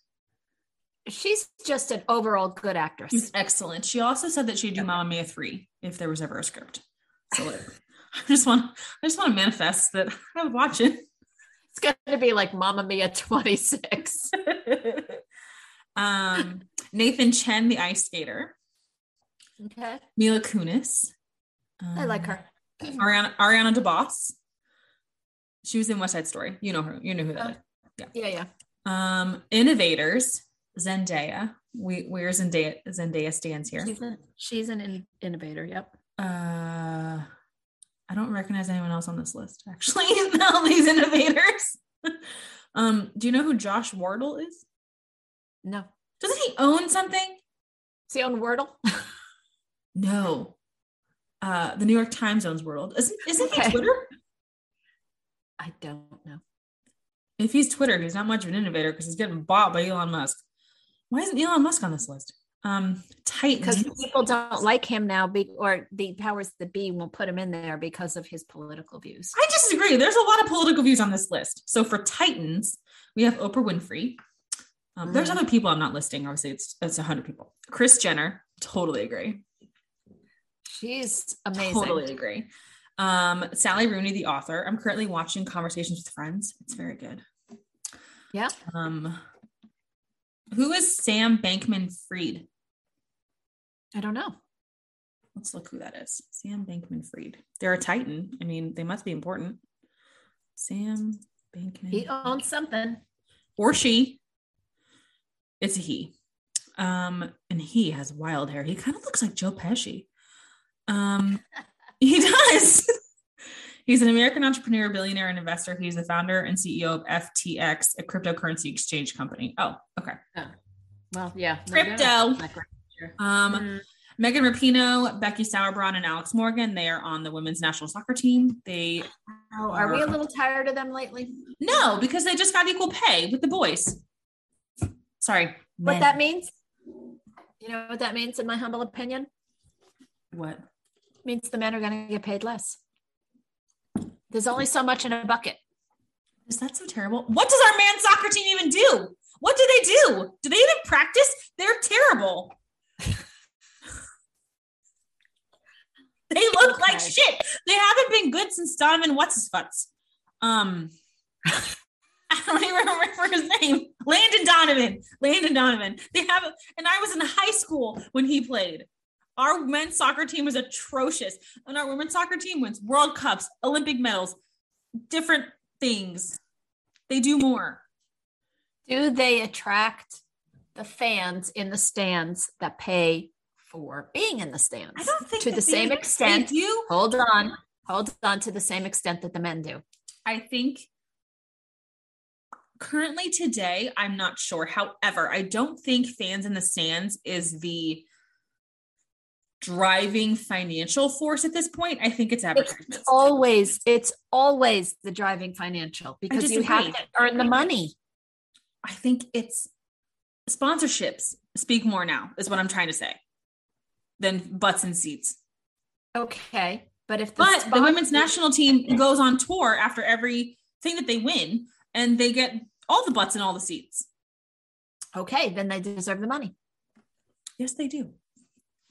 She's just an overall good actress. She's excellent. She also said that she'd do Mamma Mia three if there was ever a script. So like, I just want, I just want to manifest that I would watch it. It's going to be like Mamma Mia 26. um, Nathan Chen, the ice skater. Okay. Mila Kunis. I like Um, her. Ariana Ariana DeBose. She was in West Side Story. You know her. You know who that is. Yeah, yeah. Um, innovators. Zendaya. We where Zendaya Zendaya stands here. She's, a, she's an in- innovator. Yep. Uh, I don't recognize anyone else on this list. Actually, all these innovators. um, do you know who Josh Wardle is? No. Doesn't he own something? Is he on Wordle? No. Uh, the New York Times owns Wordle. Isn't, isn't he Twitter? I don't know. If he's Twitter, he's not much of an innovator because he's getting bought by Elon Musk. Why isn't Elon Musk on this list? Um, Titans. Because people don't like him now, be, or the powers that be won't put him in there because of his political views. I disagree. There's a lot of political views on this list. So for Titans, we have Oprah Winfrey. Um, There's Mhm. other people I'm not listing. Obviously, it's it's hundred people. Kris Jenner, totally agree. She's amazing. Totally agree. Um, Sally Rooney, the author. I'm currently watching Conversations with Friends. It's very good. Yeah. Um, who is Sam Bankman Fried? I don't know. Let's look who that is. Sam Bankman Fried. They're a Titan. I mean, they must be important. Sam Bankman. He owns something. or she. It's a he. Um, and he has wild hair. He kind of looks like Joe Pesci. Um, he does. He's an American entrepreneur, billionaire, and investor. He's the founder and CEO of FTX, a cryptocurrency exchange company. Oh, okay. Well, yeah. no, Crypto. they're not like- Um, Mm. Megan Rapinoe, Becky Sauerbrunn, and Alex Morgan. They are on the women's national soccer team. They Oh, are we a little tired of them lately? no, because they just got equal pay with the boys. Sorry. What men. that means? You know what that means, in my humble opinion? What? Means the men are going to get paid less. There's only so much in a bucket. Is that so terrible? What does our man soccer team even do? What do they do? Do they even practice? They're terrible. they look like shit. They haven't been good since Donovan what's his futz. Um I don't even remember his name. Landon Donovan. Landon Donovan. They have and I was in high school when he played. Our men's soccer team was atrocious. And our women's soccer team wins World Cups, Olympic medals, different things. They do more. Do they attract the fans in the stands that pay for being in the stands? I don't think to the same they extent. do. Hold on. Hold on to the same extent that the men do. I think currently today, I'm not sure. However, I don't think fans in the stands is the driving financial force at this point. I think it's It's always, it's always the driving financial because you have to earn the money. I think it's sponsorships speak more now, is what I'm trying to say, than butts and seats. Okay. But if the But the women's national team goes on tour after every thing that they win, and they get all the butts and all the seats. okay, then they deserve the money. Yes, they do.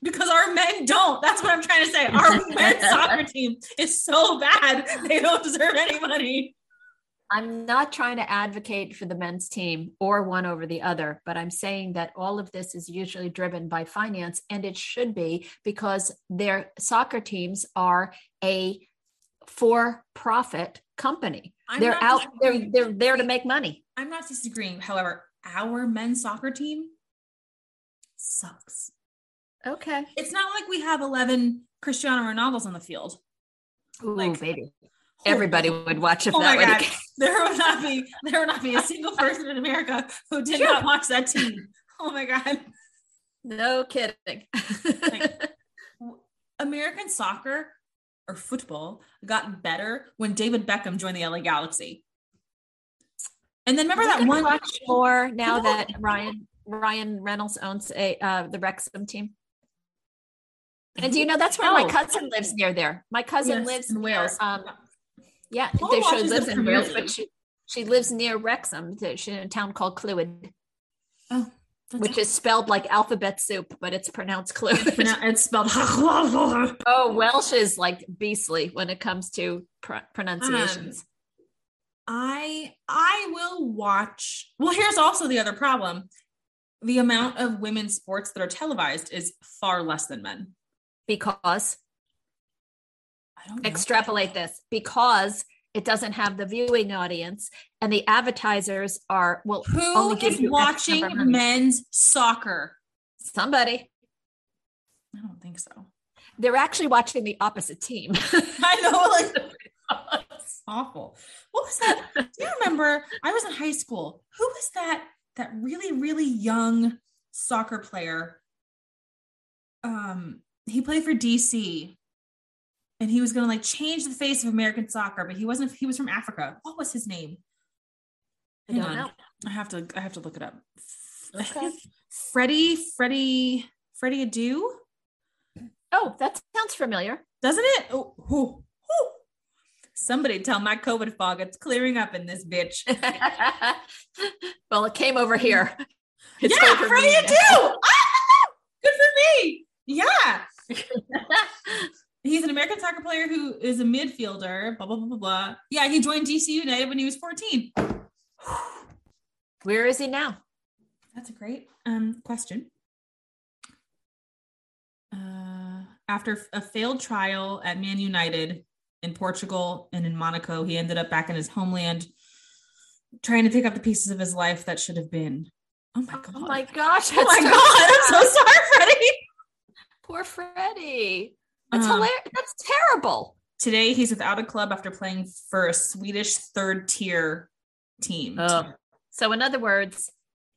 Because our men don't. That's what I'm trying to say. Our men's soccer team is so bad, they don't deserve any money. I'm not trying to advocate for the men's team or one over the other, but I'm saying that all of this is usually driven by finance, and it should be because their soccer teams are a for-profit company. I'm they're out. They're they're there to make money. I'm not disagreeing. However, our men's soccer team sucks. Okay. It's not like we have 11 Cristiano Ronaldos on the field. Ooh, Like- baby. Everybody would watch if Oh that my God. There would not be there would not be a single person in America who did not watch that team. Oh my god. No kidding. American soccer or football got better when David Beckham joined the LA Galaxy. And then remember that one watch more now that Ryan Ryan Reynolds owns a uh, the Wrexham team. And do you know that's where my Oh. cousin lives near there? My cousin Yes, lives in near, Wales. Um, yeah, Paul there- she lives in Wales, but she she lives near Wrexham. She's in a town called Clwyd, Oh, which is spelled like alphabet soup, but it's pronounced Clwyd. Now it's spelled oh, Welsh is like beastly when it comes to pr- pronunciations. I I will watch. Well, here's also the other problem. The amount of women's sports that are televised is far less than men. Because I don't know. extrapolate this because it doesn't have the viewing audience and the advertisers are well Who only is watching number of money. men's soccer? somebody I don't think so. they're actually watching the opposite team I know, like it's awful. What was that? Do you remember? I was in high school. Who was that? That really, really young soccer player. Um, he played for DC, and he was gonna like change the face of American soccer, but he wasn't. He was from Africa. What was his name? I Hang don't on. know. I have to. I have to look it up. Okay. Freddie, Freddie, Freddie Adu, oh that sounds familiar doesn't it? Oh. Somebody tell my COVID fog it's clearing up in this bitch. well it came over here It's yeah, Freddie Adu. Ah, good for me. Yeah, he's an American soccer player who is a midfielder. Blah blah blah blah blah. Yeah, he joined DC United when he was 14. where is he now That's a great um question. Uh, after a failed trial at Man United in Portugal and in Monaco, he ended up back in his homeland, trying to pick up the pieces of his life that should have been. Oh my god! oh my gosh Oh my god! I'm so sorry, Freddie. Poor freddie that's Um, hilarious that's terrible Today, he's without a club after playing for a Swedish third tier team. Oh. So, in other words,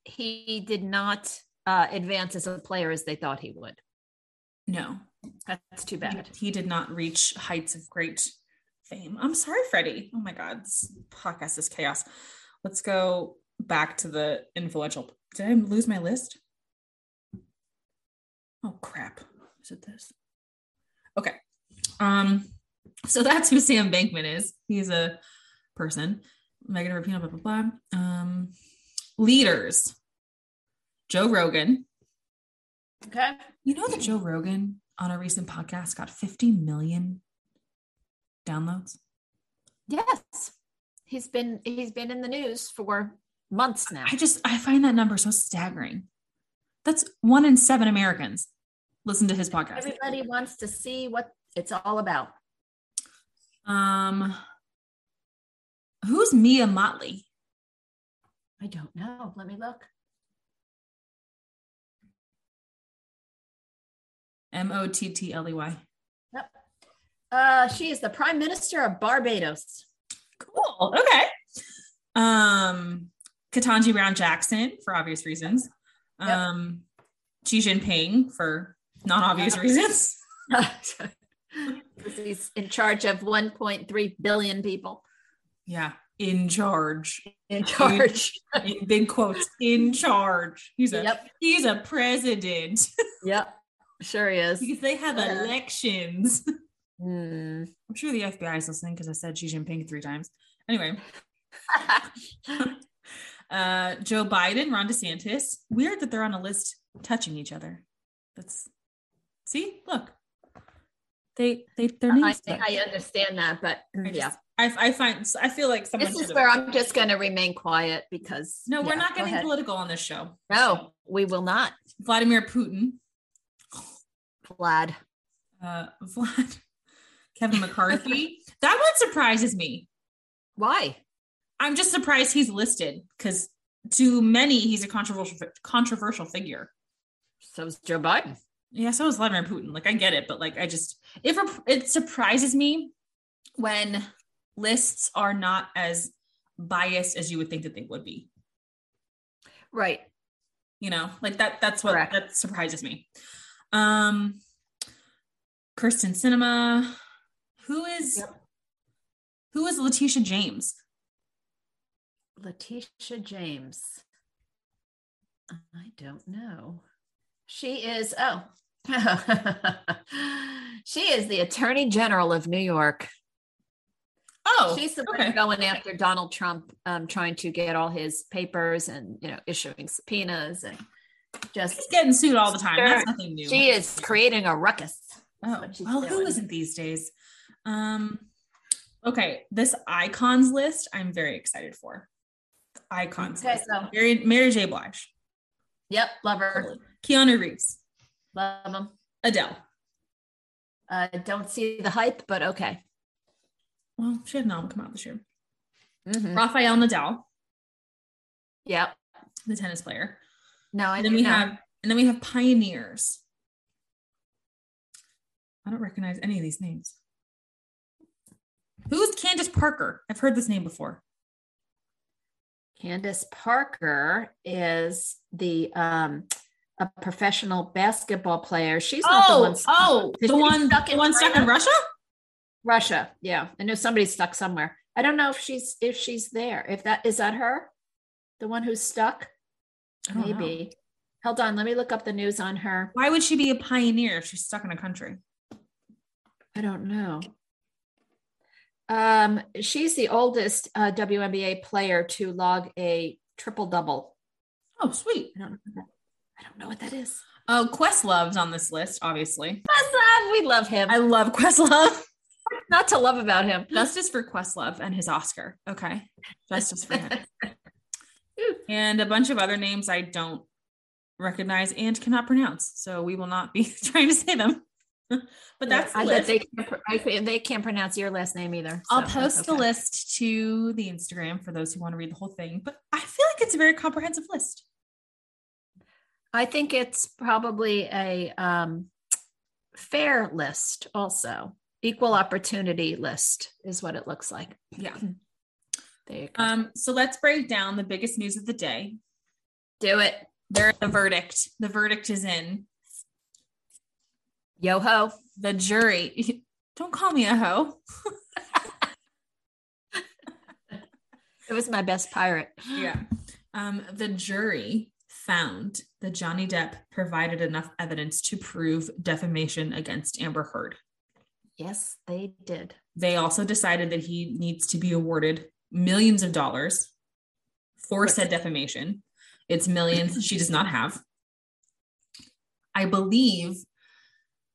he did not uh, advance as a player as they thought he would. No, That's too he, bad. he did not reach heights of great fame. I'm sorry, Freddie. Oh my God, this podcast is chaos. Let's go back to the influential. Did I lose my list? Oh crap! This? Okay. Um. So that's who Sam Bankman is. He's a person. Megan Rapinoe. Blah blah blah. Um. Leaders. Joe Rogan. Okay. You know that Joe Rogan on a recent podcast got 50 million downloads? Yes. He's been he's been in the news for months now. I just I find that number so staggering. That's one in seven Americans listen to his podcast. Everybody wants to see what it's all about. Um who's Mia Mottley? I don't know. Let me look. M-O-T-T-L-E-Y. Yep. Uh, she is the Prime Minister of Barbados. Cool. Okay. Um Ketanji Brown Jackson for obvious reasons. Yep. Um Xi Jinping for non-obvious reasons. Because he's in charge of 1.3 billion people. Yeah, in charge. In charge. in big quotes in charge he's a yep. he's a president Yep. Sure he is. because they have Yeah. elections Hmm. i'm sure the fbi is listening because i said xi jinping three times anyway uh joe biden ron desantis weird that they're on a list touching each other that's see look They they their I, names. I understand that, but I just- yeah, I, I find I feel like someone. this is where I'm just going to remain quiet because No, we're not getting ahead. political on this show. No, we will not. Vladimir Putin, Vlad. uh, Vlad, Kevin McCarthy. that one surprises me. Why? I'm just surprised he's listed because to many he's a controversial controversial figure. So is Joe Biden. Yeah, so is Vladimir Putin. Like I get it, but like I just if it surprises me when lists are not as biased as you would think that they would be. Right. You know, like that that's what Correct. that surprises me. Um Kyrsten Sinema. Who is Yep. who is Letitia James? Letitia James. I don't know. She is, oh, she is the Attorney General of New York. Oh, She's the one going after Donald Trump, um, trying to get all his papers and, you know, issuing subpoenas and just, getting sued all the time. Sure. That's nothing new. she is creating a ruckus. Oh, well, who doing. isn't these days? Um, okay, this icons list I'm very excited for. Icons Okay, list. so, Mary, Mary J. Blige, yep, love her, Keanu Reeves, love him. Adele. Uh, don't see the hype, but okay. Well, she had an album come out this year. Mhm. Rafael Nadal, Yep. the tennis player. No, I And then we know. have, and then we have pioneers. I don't recognize any of these names. Who's Candace Parker? I've heard this name before. Candace Parker is the um a professional basketball player. She's not the one stuck- oh, the one, stuck the in one stuck in Russia. Russia. Yeah. I know somebody's stuck somewhere. I don't know if she's if she's there. If that is that her? The one who's stuck? Don't know. Maybe. Hold on, let me look up the news on her. Why would she be a pioneer if she's stuck in a country? I don't know. Um, she's the oldest uh, WNBA player to log a triple double. Oh, sweet. I don't know. I don't know what that is. Oh, Questlove's on this list, obviously. Questlove, we love him. I love Questlove. Not to love about him. Justice for Questlove and his Oscar. Okay. Justice for him. and a bunch of other names I don't recognize and cannot pronounce. So we will not be trying to say them. but that's the I bet list. they can't, they can't pronounce your last name either. I'll post that's the okay. list to the Instagram for those who want to read the whole thing. But I feel like it's a very comprehensive list. I think it's probably a um, fair list, also equal opportunity list is what it looks like. Yeah. There you go. Um, so let's break down the biggest news of the day. Do it, There's the verdict. The verdict is in. yo ho. The jury. Don't call me a hoe. It was my best pirate. Yeah. Um, the jury found that Johnny Depp provided enough evidence to prove defamation against Amber Heard. Yes, they did. They also decided that he needs to be awarded millions of dollars for said defamation. It's millions she does not have. I believe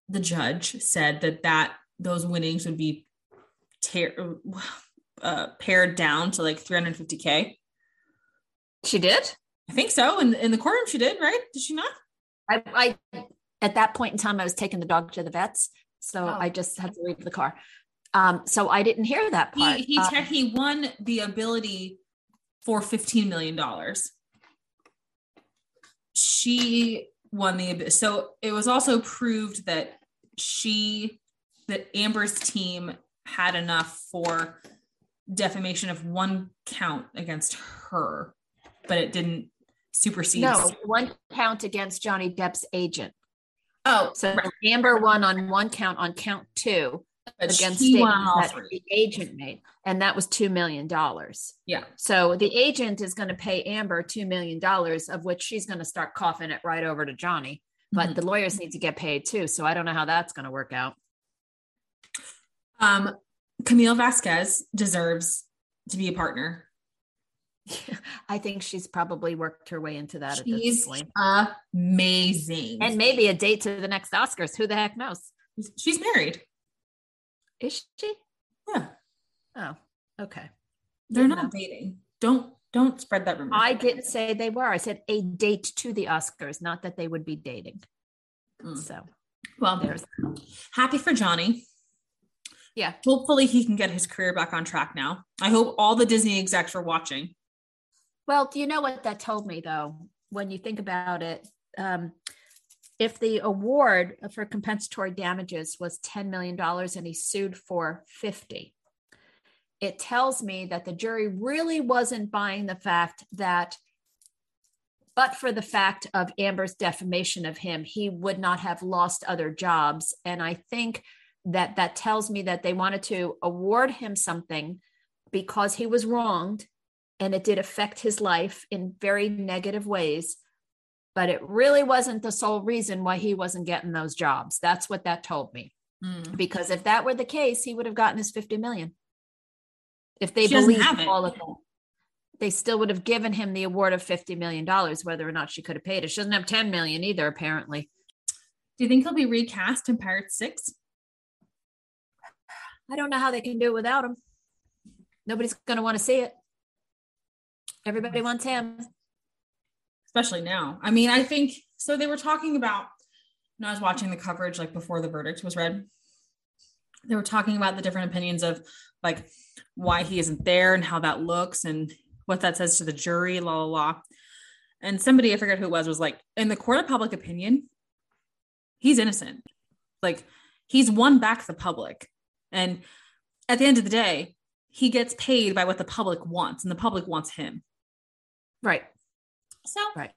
the judge said that that those winnings would be tear, uh, pared down to like 350k. She did. I think so. In in the courtroom, she did, right? Did she not? I, I at that point in time, I was taking the dog to the vets, so Oh. I just had to leave the car. Um, so I didn't hear that part. He he Uh, he won the ability for 15 million dollars. She won the so it was also proved that she that Amber's team had enough for defamation of one count against her, but it didn't supersede. no one count against Johnny Depp's agent. Oh, So right. Amber won on one count on count two But against she won on statements all that three. the agent made, and that was two million dollars. Yeah. So the agent is going to pay Amber two million dollars, of which she's going to start coughing it right over to Johnny. But Mhm. the lawyers need to get paid too. So I don't know how that's going to work out. Um, Camille Vasquez deserves to be a partner. I think she's probably worked her way into that at this She's amazing. And maybe a date to the next Oscars. Who the heck knows? she's married. Is she? Yeah. Oh, okay. They're Didn't not know. dating. Don't don't spread that rumor. I didn't say they were. I said a date to the Oscars, not that they would be dating. Mm. So Well, there's happy for Johnny. Yeah. Hopefully he can get his career back on track now. I hope all the Disney execs are watching. Well, do you know what that told me though? When you think about it, um, if the award for compensatory damages was $10 million and he sued for 50, it tells me that the jury really wasn't buying the fact that, but for the fact of Amber's defamation of him, he would not have lost other jobs. And I think that that tells me that they wanted to award him something because he was wronged and it did affect his life in very negative ways but it really wasn't the sole reason why he wasn't getting those jobs. That's what that told me. Mm. because if that were the case he would have gotten his 50 million. If they believed all of that they still would have given him the award of 50 million dollars whether or not she could have paid it. She doesn't have 10 million either apparently. Do you think he'll be recast in Pirates 6? i don't know how they can do it without him. Nobody's going to want to see it everybody wants him Especially now. I mean, I think so. They were talking about when I was watching the coverage, like before the verdict was read, they were talking about the different opinions of like why he isn't there and how that looks and what that says to the jury, la la la. And somebody, I forget who it was, was like, in the court of public opinion, he's innocent. Like he's won back the public. And at the end of the day, he gets paid by what the public wants, and the public wants him. Right So Right.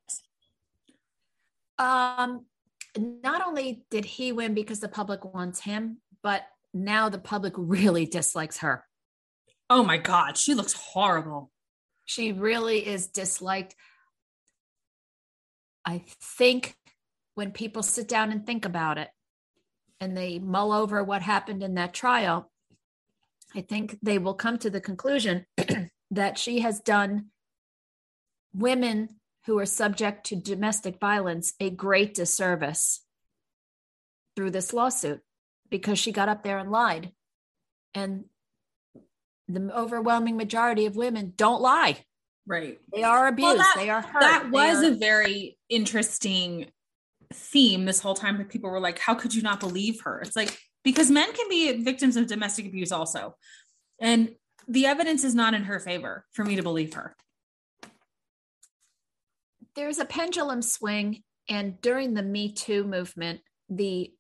Um, not only did he win because the public wants him, but now the public really dislikes her. Oh my God, she looks horrible. She really is disliked. I think when people sit down and think about it and they mull over what happened in that trial, I think they will come to the conclusion that she has done women who are subject to domestic violence a great disservice through this lawsuit because she got up there and lied. And the overwhelming majority of women don't lie. Right. They are abused. that- they are hurt. That was are- a very interesting theme this whole time. That people were like, "How could you not believe her?" It's like because men can be victims of domestic abuse also, and the evidence is not in her favor for me to believe her. There's a pendulum swing and during the me too movement the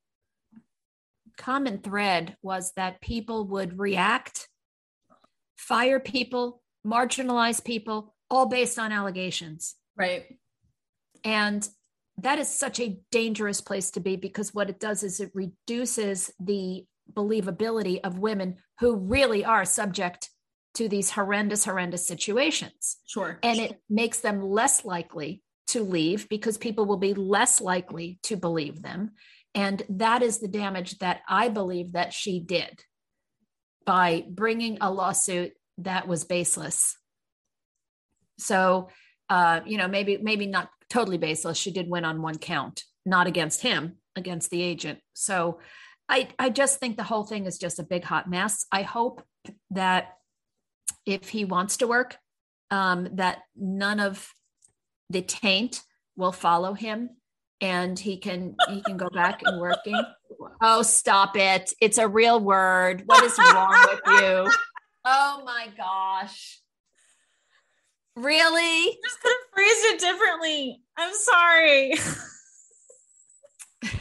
common thread was that people would react fire people marginalize people all based on allegations Right. and that is such a dangerous place to be because what it does is it reduces the believability of women who really are subject to these horrendous horrendous situations Sure. and it makes them less likely to leave because people will be less likely to believe them. And that is the damage that i believe that she did by bringing a lawsuit that was baseless. So uh you know maybe maybe not totally baseless. She did win on one count not against him against the agent. So i i just think the whole thing is just a big hot mess. I hope that if he wants to work um, that none of the taint will follow him and he can he can go back and working oh stop it it's a real word what is wrong with you oh my gosh really just could have phrased it differently. I'm sorry.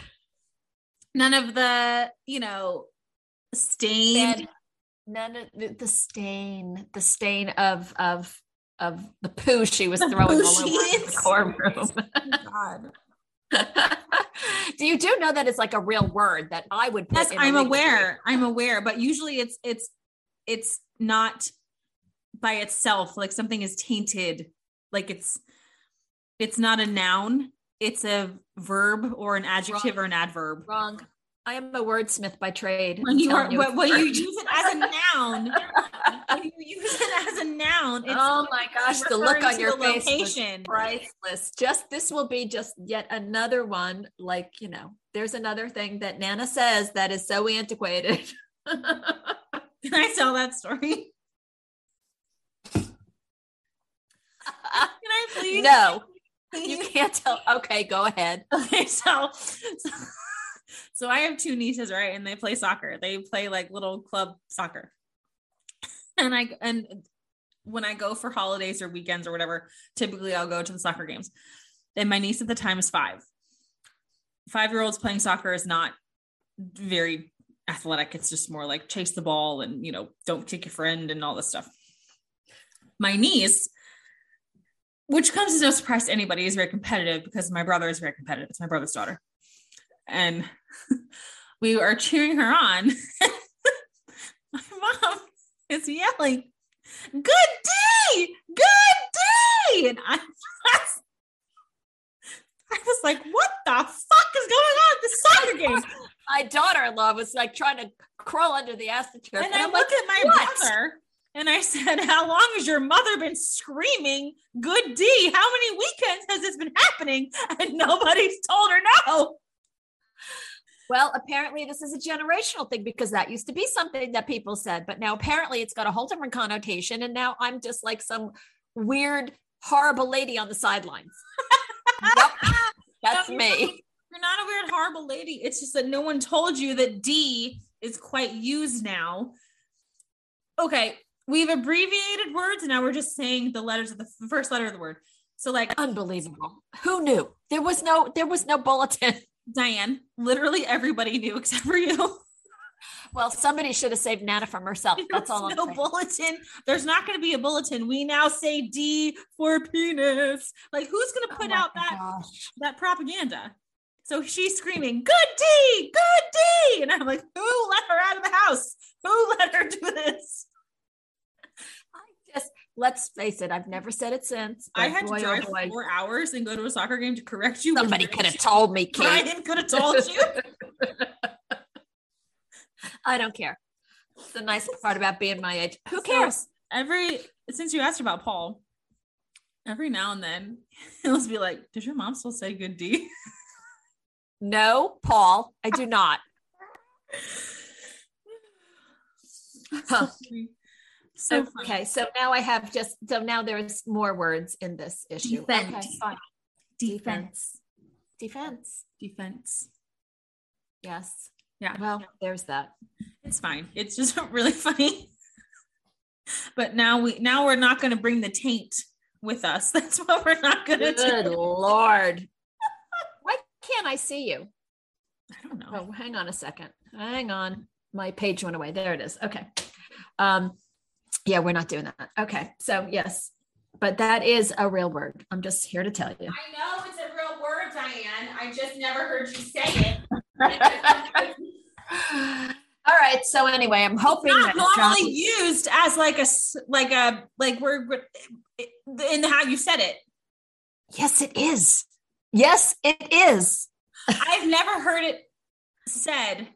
None of the, you know, stain. None of the, the stain the stain of of of the poo she was The throwing all over the courtroom God. do you do know that it's like a real word that I would put Yes, I'm aware. I'm aware, but usually it's it's it's not by itself like something is tainted like it's it's not a noun, it's a verb or an adjective Wrong. or an adverb. Wrong. I am a wordsmith by trade. When you are it's you use it as a noun, when you use it as a noun, it's oh my gosh, the look on your face location. priceless. Just this will be just yet another one. Like you know, there's another thing that Nana says that is so antiquated. Can I tell that story? Can I please? no, you can't tell. Okay, go ahead. Okay, so, so so I have two nieces, right? And they play soccer. They play like little club soccer. And I and when I go for holidays or weekends or whatever, typically I'll go to the soccer games. And my niece at the time is five. Five year olds playing soccer is not very athletic. It's just more like chase the ball and, you know, don't kick your friend and all this stuff. My niece, which comes as no surprise to anybody, is very competitive because my brother is very competitive. It's my brother's daughter. And we are cheering her on. my mom is yelling, Good day! Good day! And I was, I was like, what the fuck is going on at the soccer game? My daughter-in-law was like trying to crawl under the astroturf. And, and I look like, at my what? brother and I said, How long has your mother been screaming, Good D? How many weekends has this been happening? And nobody's told her no. Well, apparently this is a generational thing because that used to be something that people said, but now apparently it's got a whole different connotation. And now I'm just like some weird, horrible lady on the sidelines. yep, that's no, me. Not, you're not a weird, horrible lady. It's just that no one told you that D is quite used now. Okay, we've abbreviated words and now we're just saying the letters of the first letter of the word. So like unbelievable. Who knew? There was no there was no bulletin. Diane, literally everybody knew except for you. Well, somebody should have saved Nana from herself. That's all. I'm no saying. bulletin. There's not going to be a bulletin. We now say D for penis. Like, who's going to put oh out that gosh. that propaganda? So she's screaming, "Good D, good D," and I'm like, "Who let her out of the house? Who let her do this?" I just let's face it, I've never said it since. I had boy, to drive oh four hours and go to a soccer game to correct you. Somebody could have told me, Kate. Ryan could have told you. I don't care. It's the nice part about being my age. Who cares? So every since you asked about Paul, every now and then he'll be like, "Does your mom still say good D?" No, Paul, I do not. Huh. So okay, so now I have just so now there's more words in this issue. Defense. Okay, fine. Defense. Defense. Defense. Yes. Yeah. Well, there's that. It's fine. It's just really funny. but now we now we're not going to bring the taint with us. That's what we're not going to do. Good lord. Why can't I see you? I don't know. Oh, hang on a second. Hang on. My page went away. There it is. Okay. Um yeah, we're not doing that. Okay. So, yes, but that is a real word. I'm just here to tell you. I know it's a real word, Diane. I just never heard you say it. All right. So anyway, I'm hoping it's not normally used as like a like a like we're in how you said it. Yes, it is. Yes, it is. I've never heard it said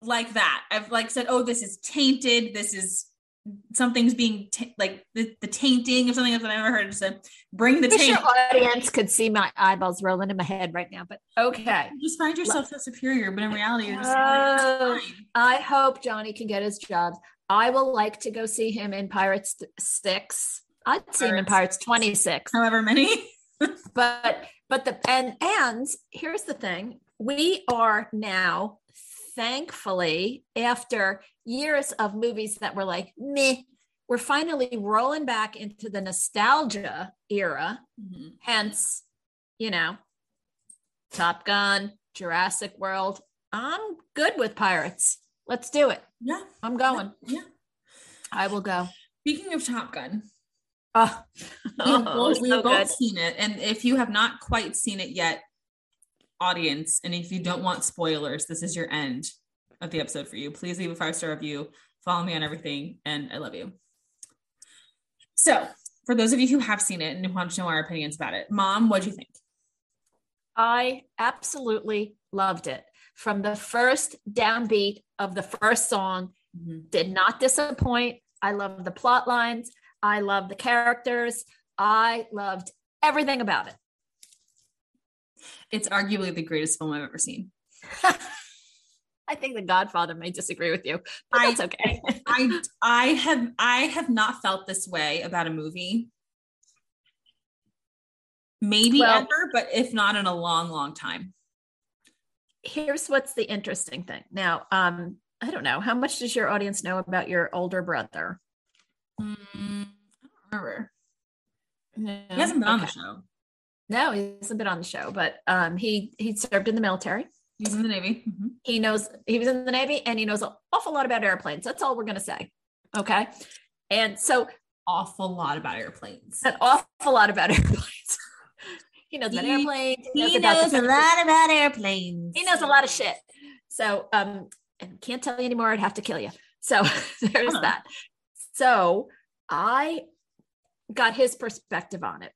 like that. I've like said, oh, this is tainted. This is something's being t- like the, the tainting of something I've never heard. So bring the taint. Your audience could see my eyeballs rolling in my head right now, but okay. You just find yourself so superior, but in reality, you're just. Uh, I hope Johnny can get his job. I will like to go see him in Pirates Six. I'd see Pirates him in Pirates Twenty Six. However many. but but the and and here's the thing: we are now thankfully, after years of movies that were like, meh, we're finally rolling back into the nostalgia era. Mm-hmm. Hence, you know, Top Gun, Jurassic World. I'm good with pirates. Let's do it. Yeah. I'm going. Yeah. I will go. Speaking of Top Gun. Oh, we have both, we both seen it. And if you have not quite seen it yet, audience, and if you don't want spoilers, this is your end of the episode for you. Please leave a five star review, follow me on everything, and I love you. So, for those of you who have seen it and want to know our opinions about it, Mom, what do you think? I absolutely loved it. From the first downbeat of the first song, mm-hmm. did not disappoint. I love the plot lines. I love the characters. I loved everything about it. It's arguably the greatest film I've ever seen. I think the Godfather may disagree with you, but I- that's okay. I I have I have not felt this way about a movie. Maybe Well- ever, but if not in a long, long time. Here's what's the interesting thing. Now, um, I don't know how much does your audience know about your older brother. Mm, I don't remember. No, He hasn't been on the show. No, he hasn't been on the show, but um, he he served in the military. He's in the Navy. Mhm. He knows he was in the Navy, and he knows an awful lot about airplanes. That's all we're gonna say. Okay, and so Awful lot about airplanes. an awful lot about airplanes. he knows about He- airplanes. He about knows a lot about airplanes. He knows a lot of shit. So, um, and can't tell you anymore. I'd have to kill you. So there's Huh. that. So I got his perspective on it.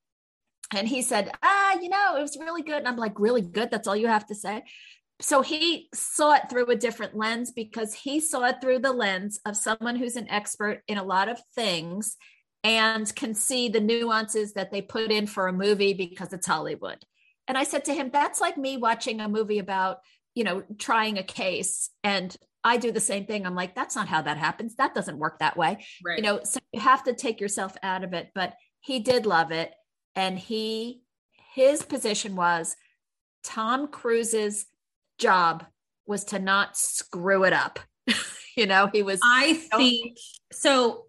And he said, ah, you know, it was really good. And I'm like, really good? That's all you have to say. So he saw it through a different lens because he saw it through the lens of someone who's an expert in a lot of things and can see the nuances that they put in for a movie because it's Hollywood. And I said to him, that's like me watching a movie about, you know, trying a case. And I do the same thing. I'm like, that's not how that happens. That doesn't work that way Right. you know so you have to take yourself out of it but he did love it and he his position was tom cruise's job was to not screw it up you know he was I think so.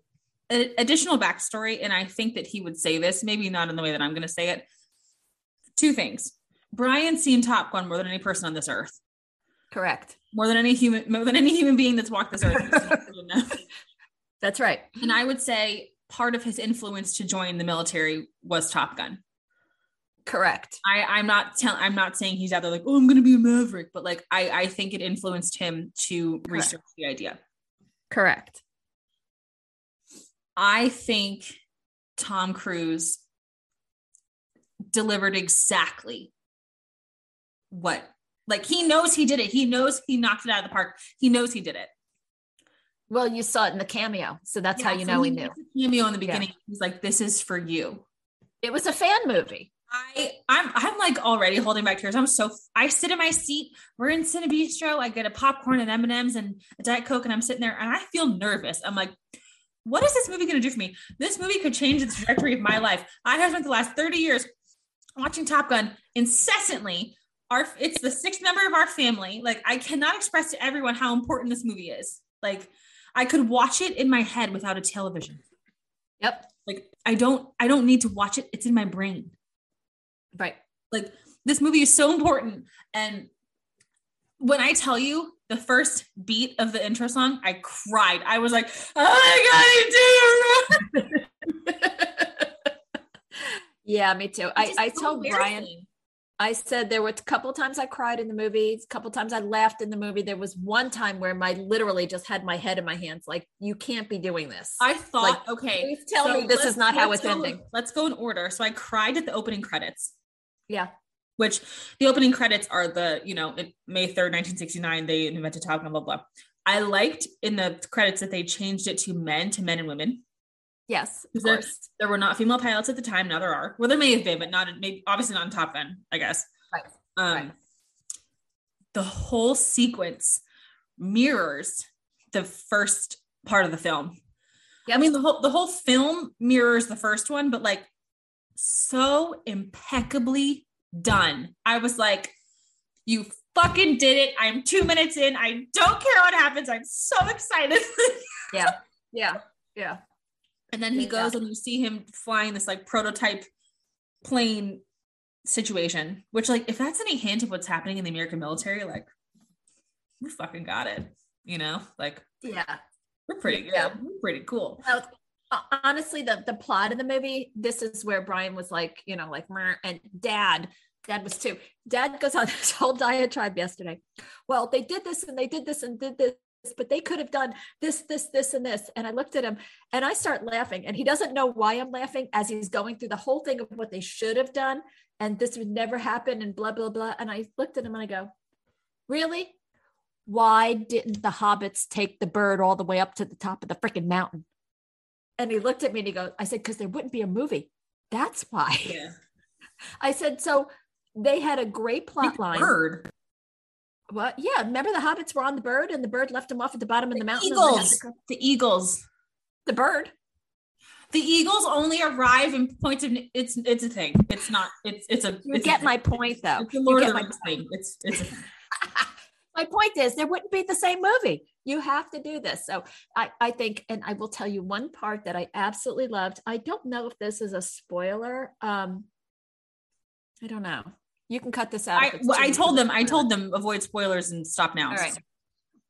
additional backstory, and I think that he would say this, maybe not in the way that I'm going to say it. Two things: Brian's seen Top Gun more than any person on this earth, correct more than any human, more than any human being that's walked this earth. that's right and I would say part of his influence to join the military was Top Gun. Correct I, I'm not telling. I'm not saying he's out there like, oh, I'm going to be a maverick, but like, I, I think it influenced him to research the idea. correct I think Tom Cruise delivered exactly what like he knows he did it. He knows he knocked it out of the park. He knows he did it. well you saw it in the cameo so that's how you so know he knew a Cameo in the Yeah. beginning. He's like, "This is for you." it was a fan movie I I'm I'm like already holding back tears. I'm so I sit in my seat. We're in Cinebistro. I get a popcorn and M and M's and a Diet Coke, and I'm sitting there and I feel nervous. I'm like, what is this movie going to do for me? This movie could change the trajectory of my life. I have spent the last 30 years watching Top Gun incessantly. Our it's the sixth member of our family. Like I cannot express to everyone how important this movie is. Like I could watch it in my head without a television. yep Like I don't I don't need to watch it. It's in my brain right like this movie is so important and when i tell you the first beat of the intro song i cried i was like oh my god it yeah me too i, It's I so told brian. I said there were a couple times I cried in the movie, a couple times I laughed in the movie. There was one time where my literally just had my head in my hands, like you can't be doing this. i thought Like, okay Please tell so me this is not how it's go- ending. let's go in order so i cried at the opening credits Yeah, which the opening credits are the you know it- may 3rd 1969 they invented top gun blah blah i liked in the credits that they changed it to men to men and women yes, of there- course. there were not female pilots at the time. Now there are. Well, there may have been, but not maybe obviously not in Top Gun, I guess. Right. Um, Right. the whole sequence mirrors the first part of the film. Yeah, I mean the whole the whole film mirrors the first one, but like so impeccably done. I was like, you fucking did it. I'm two minutes in. I don't care what happens. I'm so excited. yeah, yeah, yeah. And then he Yeah. goes and you see him flying this like prototype plane situation, which like if that's any hint of what's happening in the American military, like we fucking got it. You know, like Yeah. we're pretty good. Yeah. We're pretty cool. Well, Uh, honestly, the the plot of the movie, this is where Brian was like, you know, like, and Dad, Dad was too. Dad goes on this whole diatribe yesterday. Well, they did this and they did this and did this, but they could have done this, this, this, and this. And I looked at him and I start laughing, and he doesn't know why I'm laughing as he's going through the whole thing of what they should have done, and this would never happen, and blah blah blah. And I looked at him and I go, really? Why didn't the hobbits take the bird all the way up to the top of the freaking mountain? And he looked at me and he goes, I said, because there wouldn't be a movie. That's why. Yeah. I said, so they had a great plot line. Bird. What? Yeah, remember the hobbits were on the bird and the bird left them off at the bottom of the, The mountain. eagles. The eagles. The bird. The eagles only arrive in points of it's it's a thing. It's not it's it's a You it's a get thing. my point though. it's a You Lord get of the my Rings thing. It's it's a my point is there wouldn't be the same movie you have to do this. So i i think and i will tell you one part that i absolutely loved. I don't know if this is a spoiler um i don't know. You can cut this out I well, I told them I told them avoid spoilers and stop now. all right.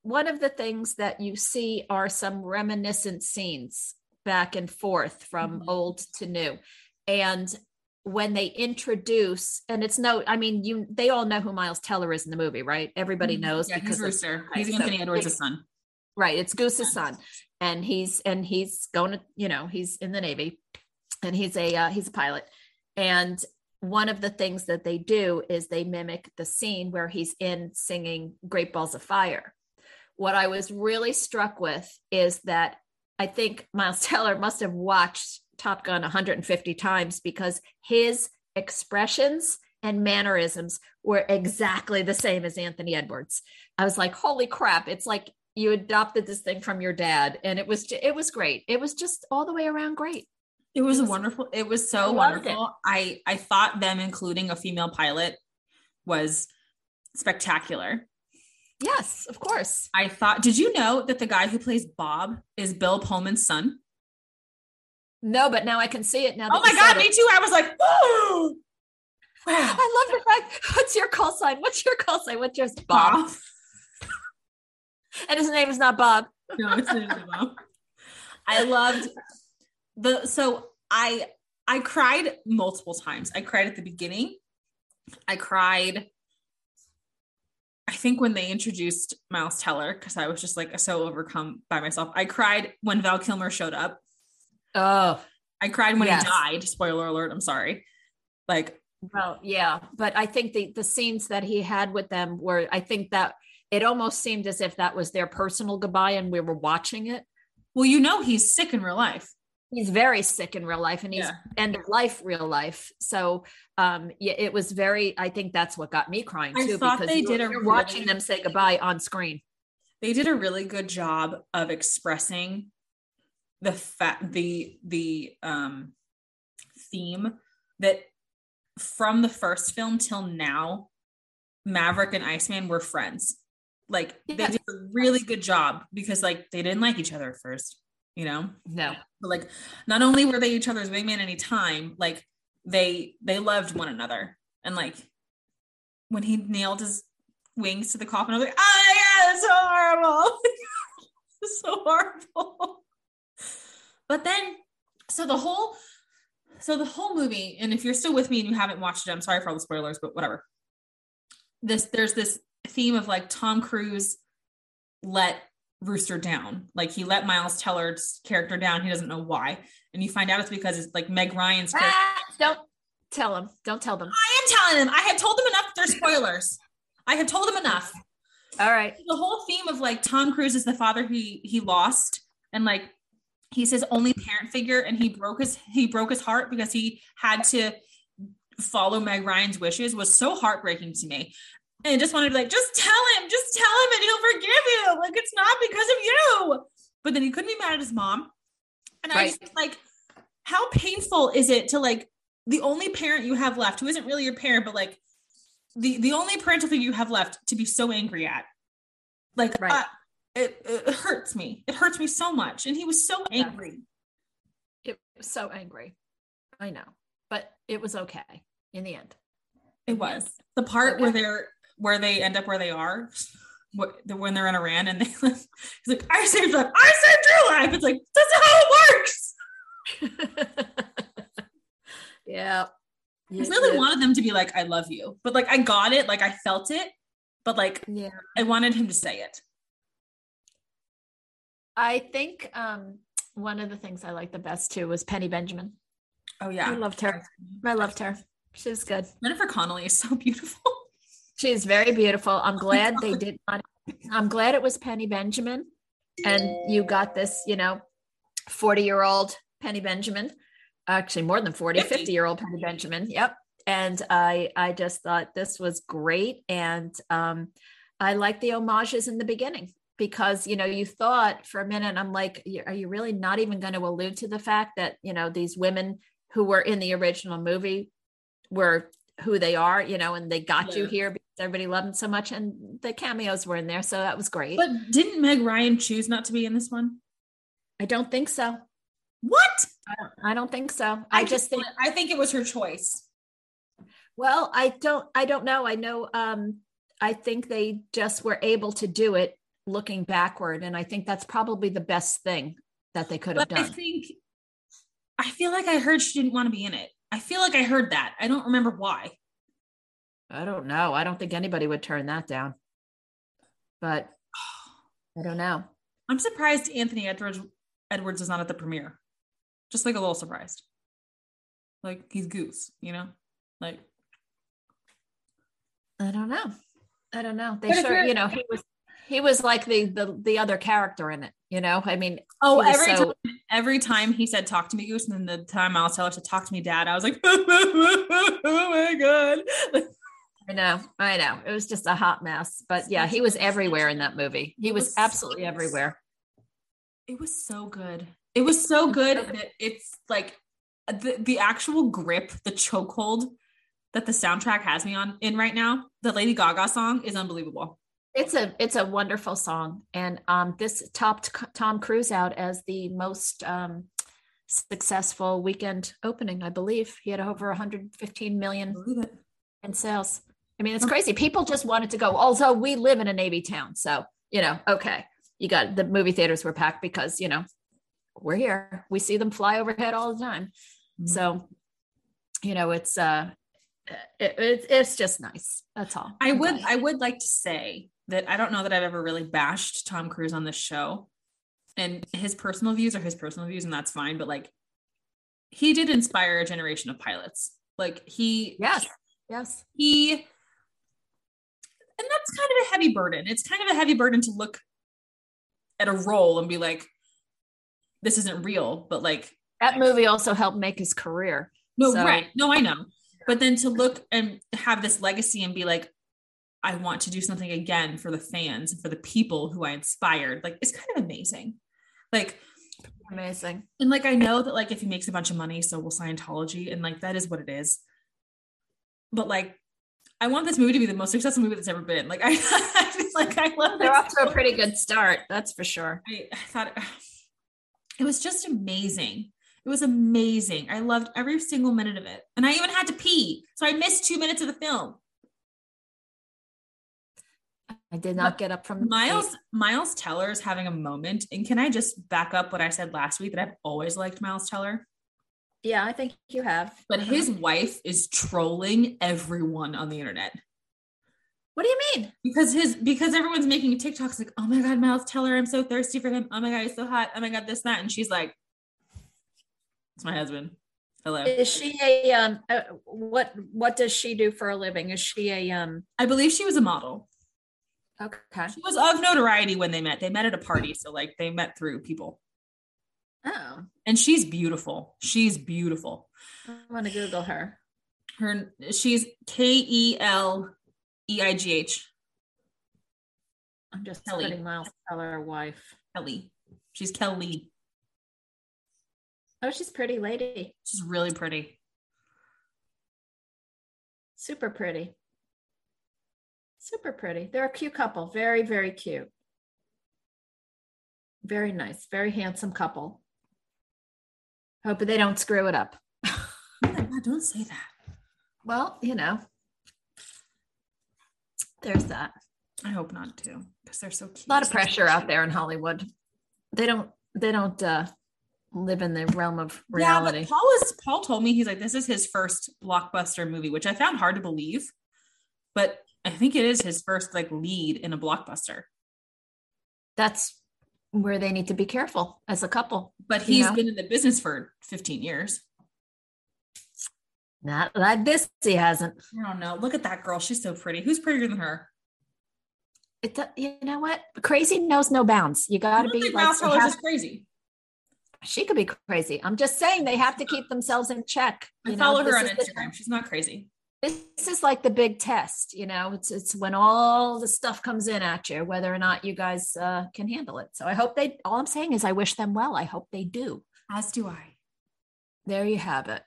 One of the things that you see are some reminiscent scenes back and forth from Mhm. old to new. And when they introduce and it's no i mean you they all know who miles teller is in the movie right everybody knows Mm-hmm. Yeah, he's because of- Rooster. Right, He's so Anthony Edwards' son. Right, it's Goose's son, and he's and he's going to you know he's in the Navy, and he's a uh, he's a pilot, and one of the things that they do is they mimic the scene where he's in singing Great Balls of Fire. What I was really struck with is that I think Miles Teller must have watched Top Gun 150 times because his expressions and mannerisms were exactly the same as Anthony Edwards. I was like, holy crap, it's like you adopted this thing from your dad and it was it was great. It was just all the way around great. It was It was- wonderful. It was I so it. wonderful. I I thought them including a female pilot was spectacular. Yes, of course. I thought. Did you know that the guy who plays Bob is Bill Pullman's son? No, but now I can see it now. Oh my god, me it. too. I was like, oh, wow, I love the fact. What's your call sign? What's your call sign? What's yours? Bob. Bob. And his name is not Bob. No, it's not Bob. I loved the so I I cried multiple times. I cried at the beginning. I cried I think when they introduced Miles Teller because I was just like so overcome by myself. I cried when Val Kilmer showed up. Oh, I cried when Yes. he died. Spoiler alert, I'm sorry. Like well, yeah. But I think the the scenes that he had with them were. I think that it almost seemed as if that was their personal goodbye, and we were watching it. well, you know he's sick in real life. He's very sick in real life, and he's Yeah. end of life real life. So, um, yeah, it was very. I think that's what got me crying I too, thought because they you- did a you're watching them say goodbye on screen. they did a really good job of expressing the fact the the um theme that from the first film till now maverick and iceman were friends. Like they did a really good job because like they didn't like each other at first you know? No, but like not only were they each other's wingman anytime like they they loved one another. And like when he nailed his wings to the coffin i was like oh yeah it's so horrible. It's so horrible but then so the whole so the whole movie and if you're still with me and you haven't watched it i'm sorry for all the spoilers but whatever this there's this theme of like tom cruise let Rooster down. Like he let Miles Teller's character down. He doesn't know why. And you find out it's because it's like Meg Ryan's character. Ah, don't tell them. Don't tell them. I am telling them. I have told them enough. They're spoilers. I have told them enough. All right. The whole theme of like Tom Cruise is the father he he lost, and like he's his only parent figure, and he broke his he broke his heart because he had to follow Meg Ryan's wishes was so heartbreaking to me. And I just wanted to be like, just tell him, just tell him, and he'll forgive you. Like it's not because of you. But then he couldn't be mad at his mom. And I Right. just like, how painful is it to like the only parent you have left, who isn't really your parent, but like the the only parental figure you have left to be so angry at? Like, Right. uh, it, it hurts me. It hurts me so much. And he was so angry. It was so angry. I know, but it was okay in the end. It was the part where they're where they end up where they are. What, when they're in Iran and they he's like, I saved life. I saved your life. It's like that's not how it works. yeah. I really wanted them to be like, I love you, but like I got it, like I felt it, but like Yeah. I wanted him to say it. I think um, one of the things I liked the best too was Penny Benjamin. Oh yeah, I loved her. I loved her. She was good. Jennifer Connelly is so beautiful. She's very beautiful. I'm glad they did not. I'm glad it was Penny Benjamin, and you got this, you know, 40 year old Penny Benjamin, actually more than 40, 50. 50 year old Penny Benjamin. Yep. And I, I just thought this was great, and um, I like the homages in the beginning because you know you thought for a minute i'm like are you really not even going to allude to the fact that you know these women who were in the original movie were who they are you know and they got yeah. you here because everybody loved them so much and the cameos were in there so that was great. But didn't meg ryan choose not to be in this one? I don't think so. What? I don't, I don't think so. I, I just think i think it was her choice. Well i don't i don't know. I know um i think they just were able to do it looking backward. And I think that's probably the best thing that they could have but done. I think I feel like I heard she didn't want to be in it. I feel like I heard that. I don't remember why. I don't know. I don't think anybody would turn that down. But I don't know. I'm surprised Anthony Edwards Edwards is not at the premiere. Just like a little surprised. Like he's goose, you know? Like I don't know. I don't know. They sure, you know, he was he was like the the the other character in it you know? I mean oh every so, time every time he said talk to me goose and then the time miles teller to talk to me dad. I was like oh my god. I know i know. It was just a hot mess but yeah he was everywhere in that movie. He was, was absolutely so, everywhere. It was so good. It was so good that it's like the, the actual grip the chokehold that the soundtrack has me on in right now the lady gaga song is unbelievable it's a it's a wonderful song, and um, this topped Tom Cruise out as the most um, successful weekend opening. I believe he had over 115 million in sales. I mean, it's crazy. People just wanted to go. Also, we live in a Navy town, so you know, okay, you got the movie theaters were packed because you know we're here. We see them fly overhead all the time. Mm-hmm. So, you know, it's uh, it, it, it's just nice. That's all. I would I would like to say that I don't know that I've ever really bashed Tom Cruise on this show. And his personal views are his personal views, and that's fine. But like, he did inspire a generation of pilots. Like, he, yes, yes, he, and that's kind of a heavy burden. It's kind of a heavy burden to look at a role and be like, this isn't real, but like, that movie also helped make his career. No, so. right. No, I know. But then to look and have this legacy and be like, I want to do something again for the fans and for the people who I inspired. Like it's kind of amazing. Like amazing. And like I know that like if he makes a bunch of money, so will Scientology. And like that is what it is. But like I want this movie to be the most successful movie that's ever been. Like I, I like I love they're off to a pretty good start, that's for sure. I, I thought it was just amazing. It was amazing. I loved every single minute of it. And I even had to pee. So I missed two minutes of the film. I did not get up from Miles. Miles Teller is having a moment, and can I just back up what I said last week that I've always liked Miles Teller? Yeah, I think you have. But his wife is trolling everyone on the internet. What do you mean? Because his because everyone's making TikToks like, oh my god, Miles Teller, I'm so thirsty for him. Oh my god, he's so hot. Oh my god, this that, and she's like, it's my husband. Hello. Is she a um? Uh, what what does she do for a living? Is she a um? I believe she was a model. Okay. She was of notoriety when they met. They met at a party. So like they met through people. Oh. And she's beautiful. She's beautiful. I want to Google her. Her she's K E L E I G H. I'm just Keleigh. putting Miles Teller wife. Keleigh. She's Keleigh. Oh, she's pretty lady. She's really pretty. Super pretty. Super pretty. They're a cute couple. Very, very cute. Very nice. Very handsome couple. Hope they don't screw it up. don't say that. Well, you know, there's that. I hope not too, because they're so cute. A lot of pressure out there in Hollywood. They don't. They don't uh, live in the realm of reality. Yeah, Paul was. Paul told me he's like this is his first blockbuster movie, which I found hard to believe. But I think it is his first like lead in a blockbuster. That's where they need to be careful as a couple. But he's know? been in the business for 15 years. Not like this, he hasn't. I don't know. Look at that girl. She's so pretty. Who's prettier than her? It, you know what? Crazy knows no bounds. You got to be like have, crazy. She could be crazy. I'm just saying they have to keep themselves in check. I follow her on Instagram. She's not crazy this is like the big test, you know. It's it's when all the stuff comes in at you, whether or not you guys uh, can handle it. So I hope they. All I'm saying is, I wish them well. I hope they do. As do I. There you have it.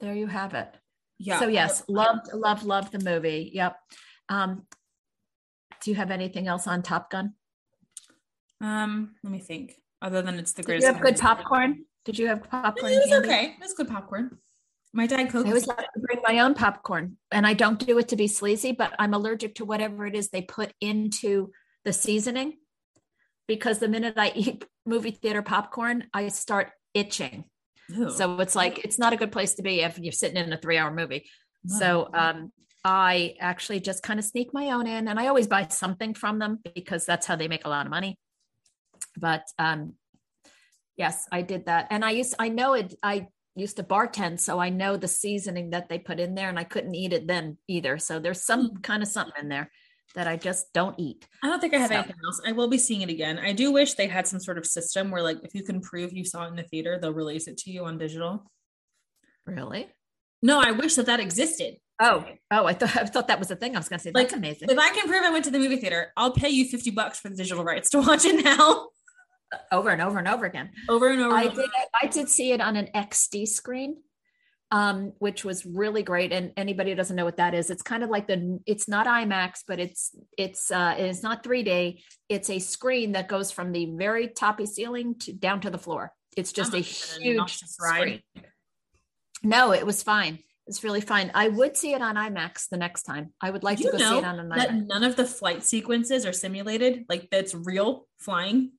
There you have it. Yeah. So yes, loved, loved, loved the movie. Yep. Um, do you have anything else on Top Gun? Um, let me think. Other than it's the Did you have good popcorn? Did you have popcorn? It was candy? okay. It was good popcorn. My dad cooked. I always to bring my own popcorn, and I don't do it to be sleazy, but I'm allergic to whatever it is they put into the seasoning because the minute I eat movie theater popcorn, I start itching. Ew. So it's like it's not a good place to be if you're sitting in a three-hour movie. So um, I actually just kind of sneak my own in, and I always buy something from them because that's how they make a lot of money. But um, yes, I did that, and I used I know it. I used to bartend, so I know the seasoning that they put in there, and I couldn't eat it then either. So there's some hmm. kind of something in there that I just don't eat. I don't think I have So- anything else. I will be seeing it again. I do wish they had some sort of system where, like, if you can prove you saw it in the theater, they'll release it to you on digital. Really? No, I wish that that existed. Oh, oh, I thought I thought that was a thing. I was to say Like, that's amazing. If I can prove I went to the movie theater, I'll pay you 50 bucks for the digital rights to watch it now. Over and over and over again. Over and over. I and over. did. I did see it on an XD screen, um, which was really great. And anybody who doesn't know what that is, it's kind of like the. It's not IMAX, but it's it's uh, it's not 3D. It's a screen that goes from the very toppy ceiling to down to the floor. It's just That a have been an huge screen. No, it was fine. It's really fine. I would see it on IMAX the next time. I would like Do to you go see it on an that IMAX. none of the flight sequences are simulated? Like, that's real flying?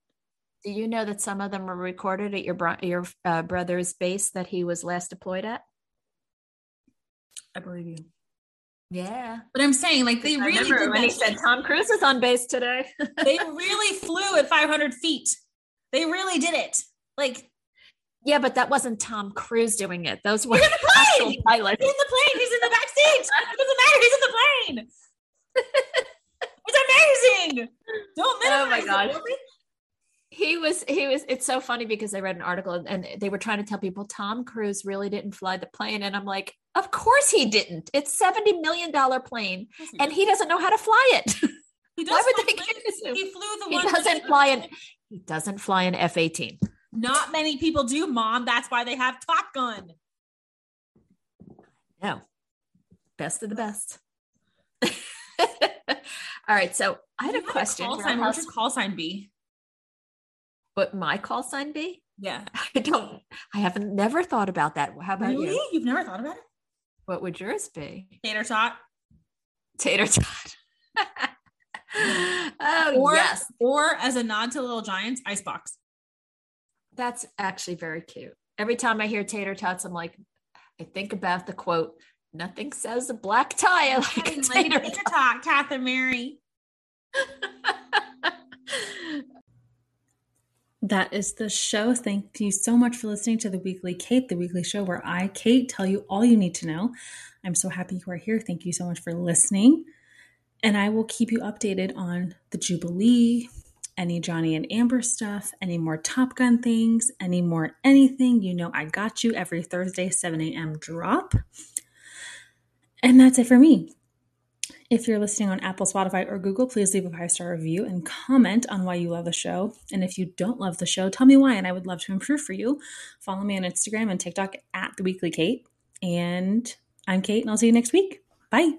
Do you know that some of them were recorded at your bro- your uh, brother's base that he was last deployed at? I believe you. Yeah. But I'm saying, like, they I really remember did when he said. Tom Cruise is on base today. they really flew at 500 feet. They really did it. Like, yeah, but that wasn't Tom Cruise doing it. Those were He's in the actual plane! pilots. He's in the plane. He's in the back seat. It doesn't matter. He's in the plane. it's amazing. Don't minimize. Oh my it, really. He was he was it's so funny because I read an article and- and they were trying to tell people Tom Cruise really didn't fly the plane and I'm like, of course he didn't. It's 70 million dollar plane and he doesn't know how to fly it. He why would they give he flew the he one doesn't fly an he doesn't fly an F-18. Not many people do, Mom. That's why they have Top Gun. No. Best of the best. All right, so I had a question. Call sign. What would your call sign be? What my call sign be? Yeah. I don't. I haven't never thought about that. How about Really? you? You've never thought about it? What would yours be? Tater tot. Tater tot. oh Or, yes, or as a nod to Little Giants, icebox. that's actually very cute. Every time I hear tater tots, I'm like, I think about the quote. Nothing says a black tie like a Like tater a tater tot, Catherine Mary. That is the show. Thank you so much for listening to the Weekly Kate, the weekly show where I, Kate, tell you all you need to know. I'm so happy you are here. Thank you so much for listening. And I will keep you updated on the Jubilee, any Johnny and Amber stuff, any more Top Gun things, any more anything. You know, I got you every Thursday, 7 a.m. drop. And that's it for me. If you're listening on Apple, Spotify, or Google, please leave a five star review and comment on why you love the show. And if you don't love the show, tell me why, and I would love to improve for you. Follow me on Instagram and TikTok at The Weekly Kate. And I'm Kate, and I'll see you next week. Bye.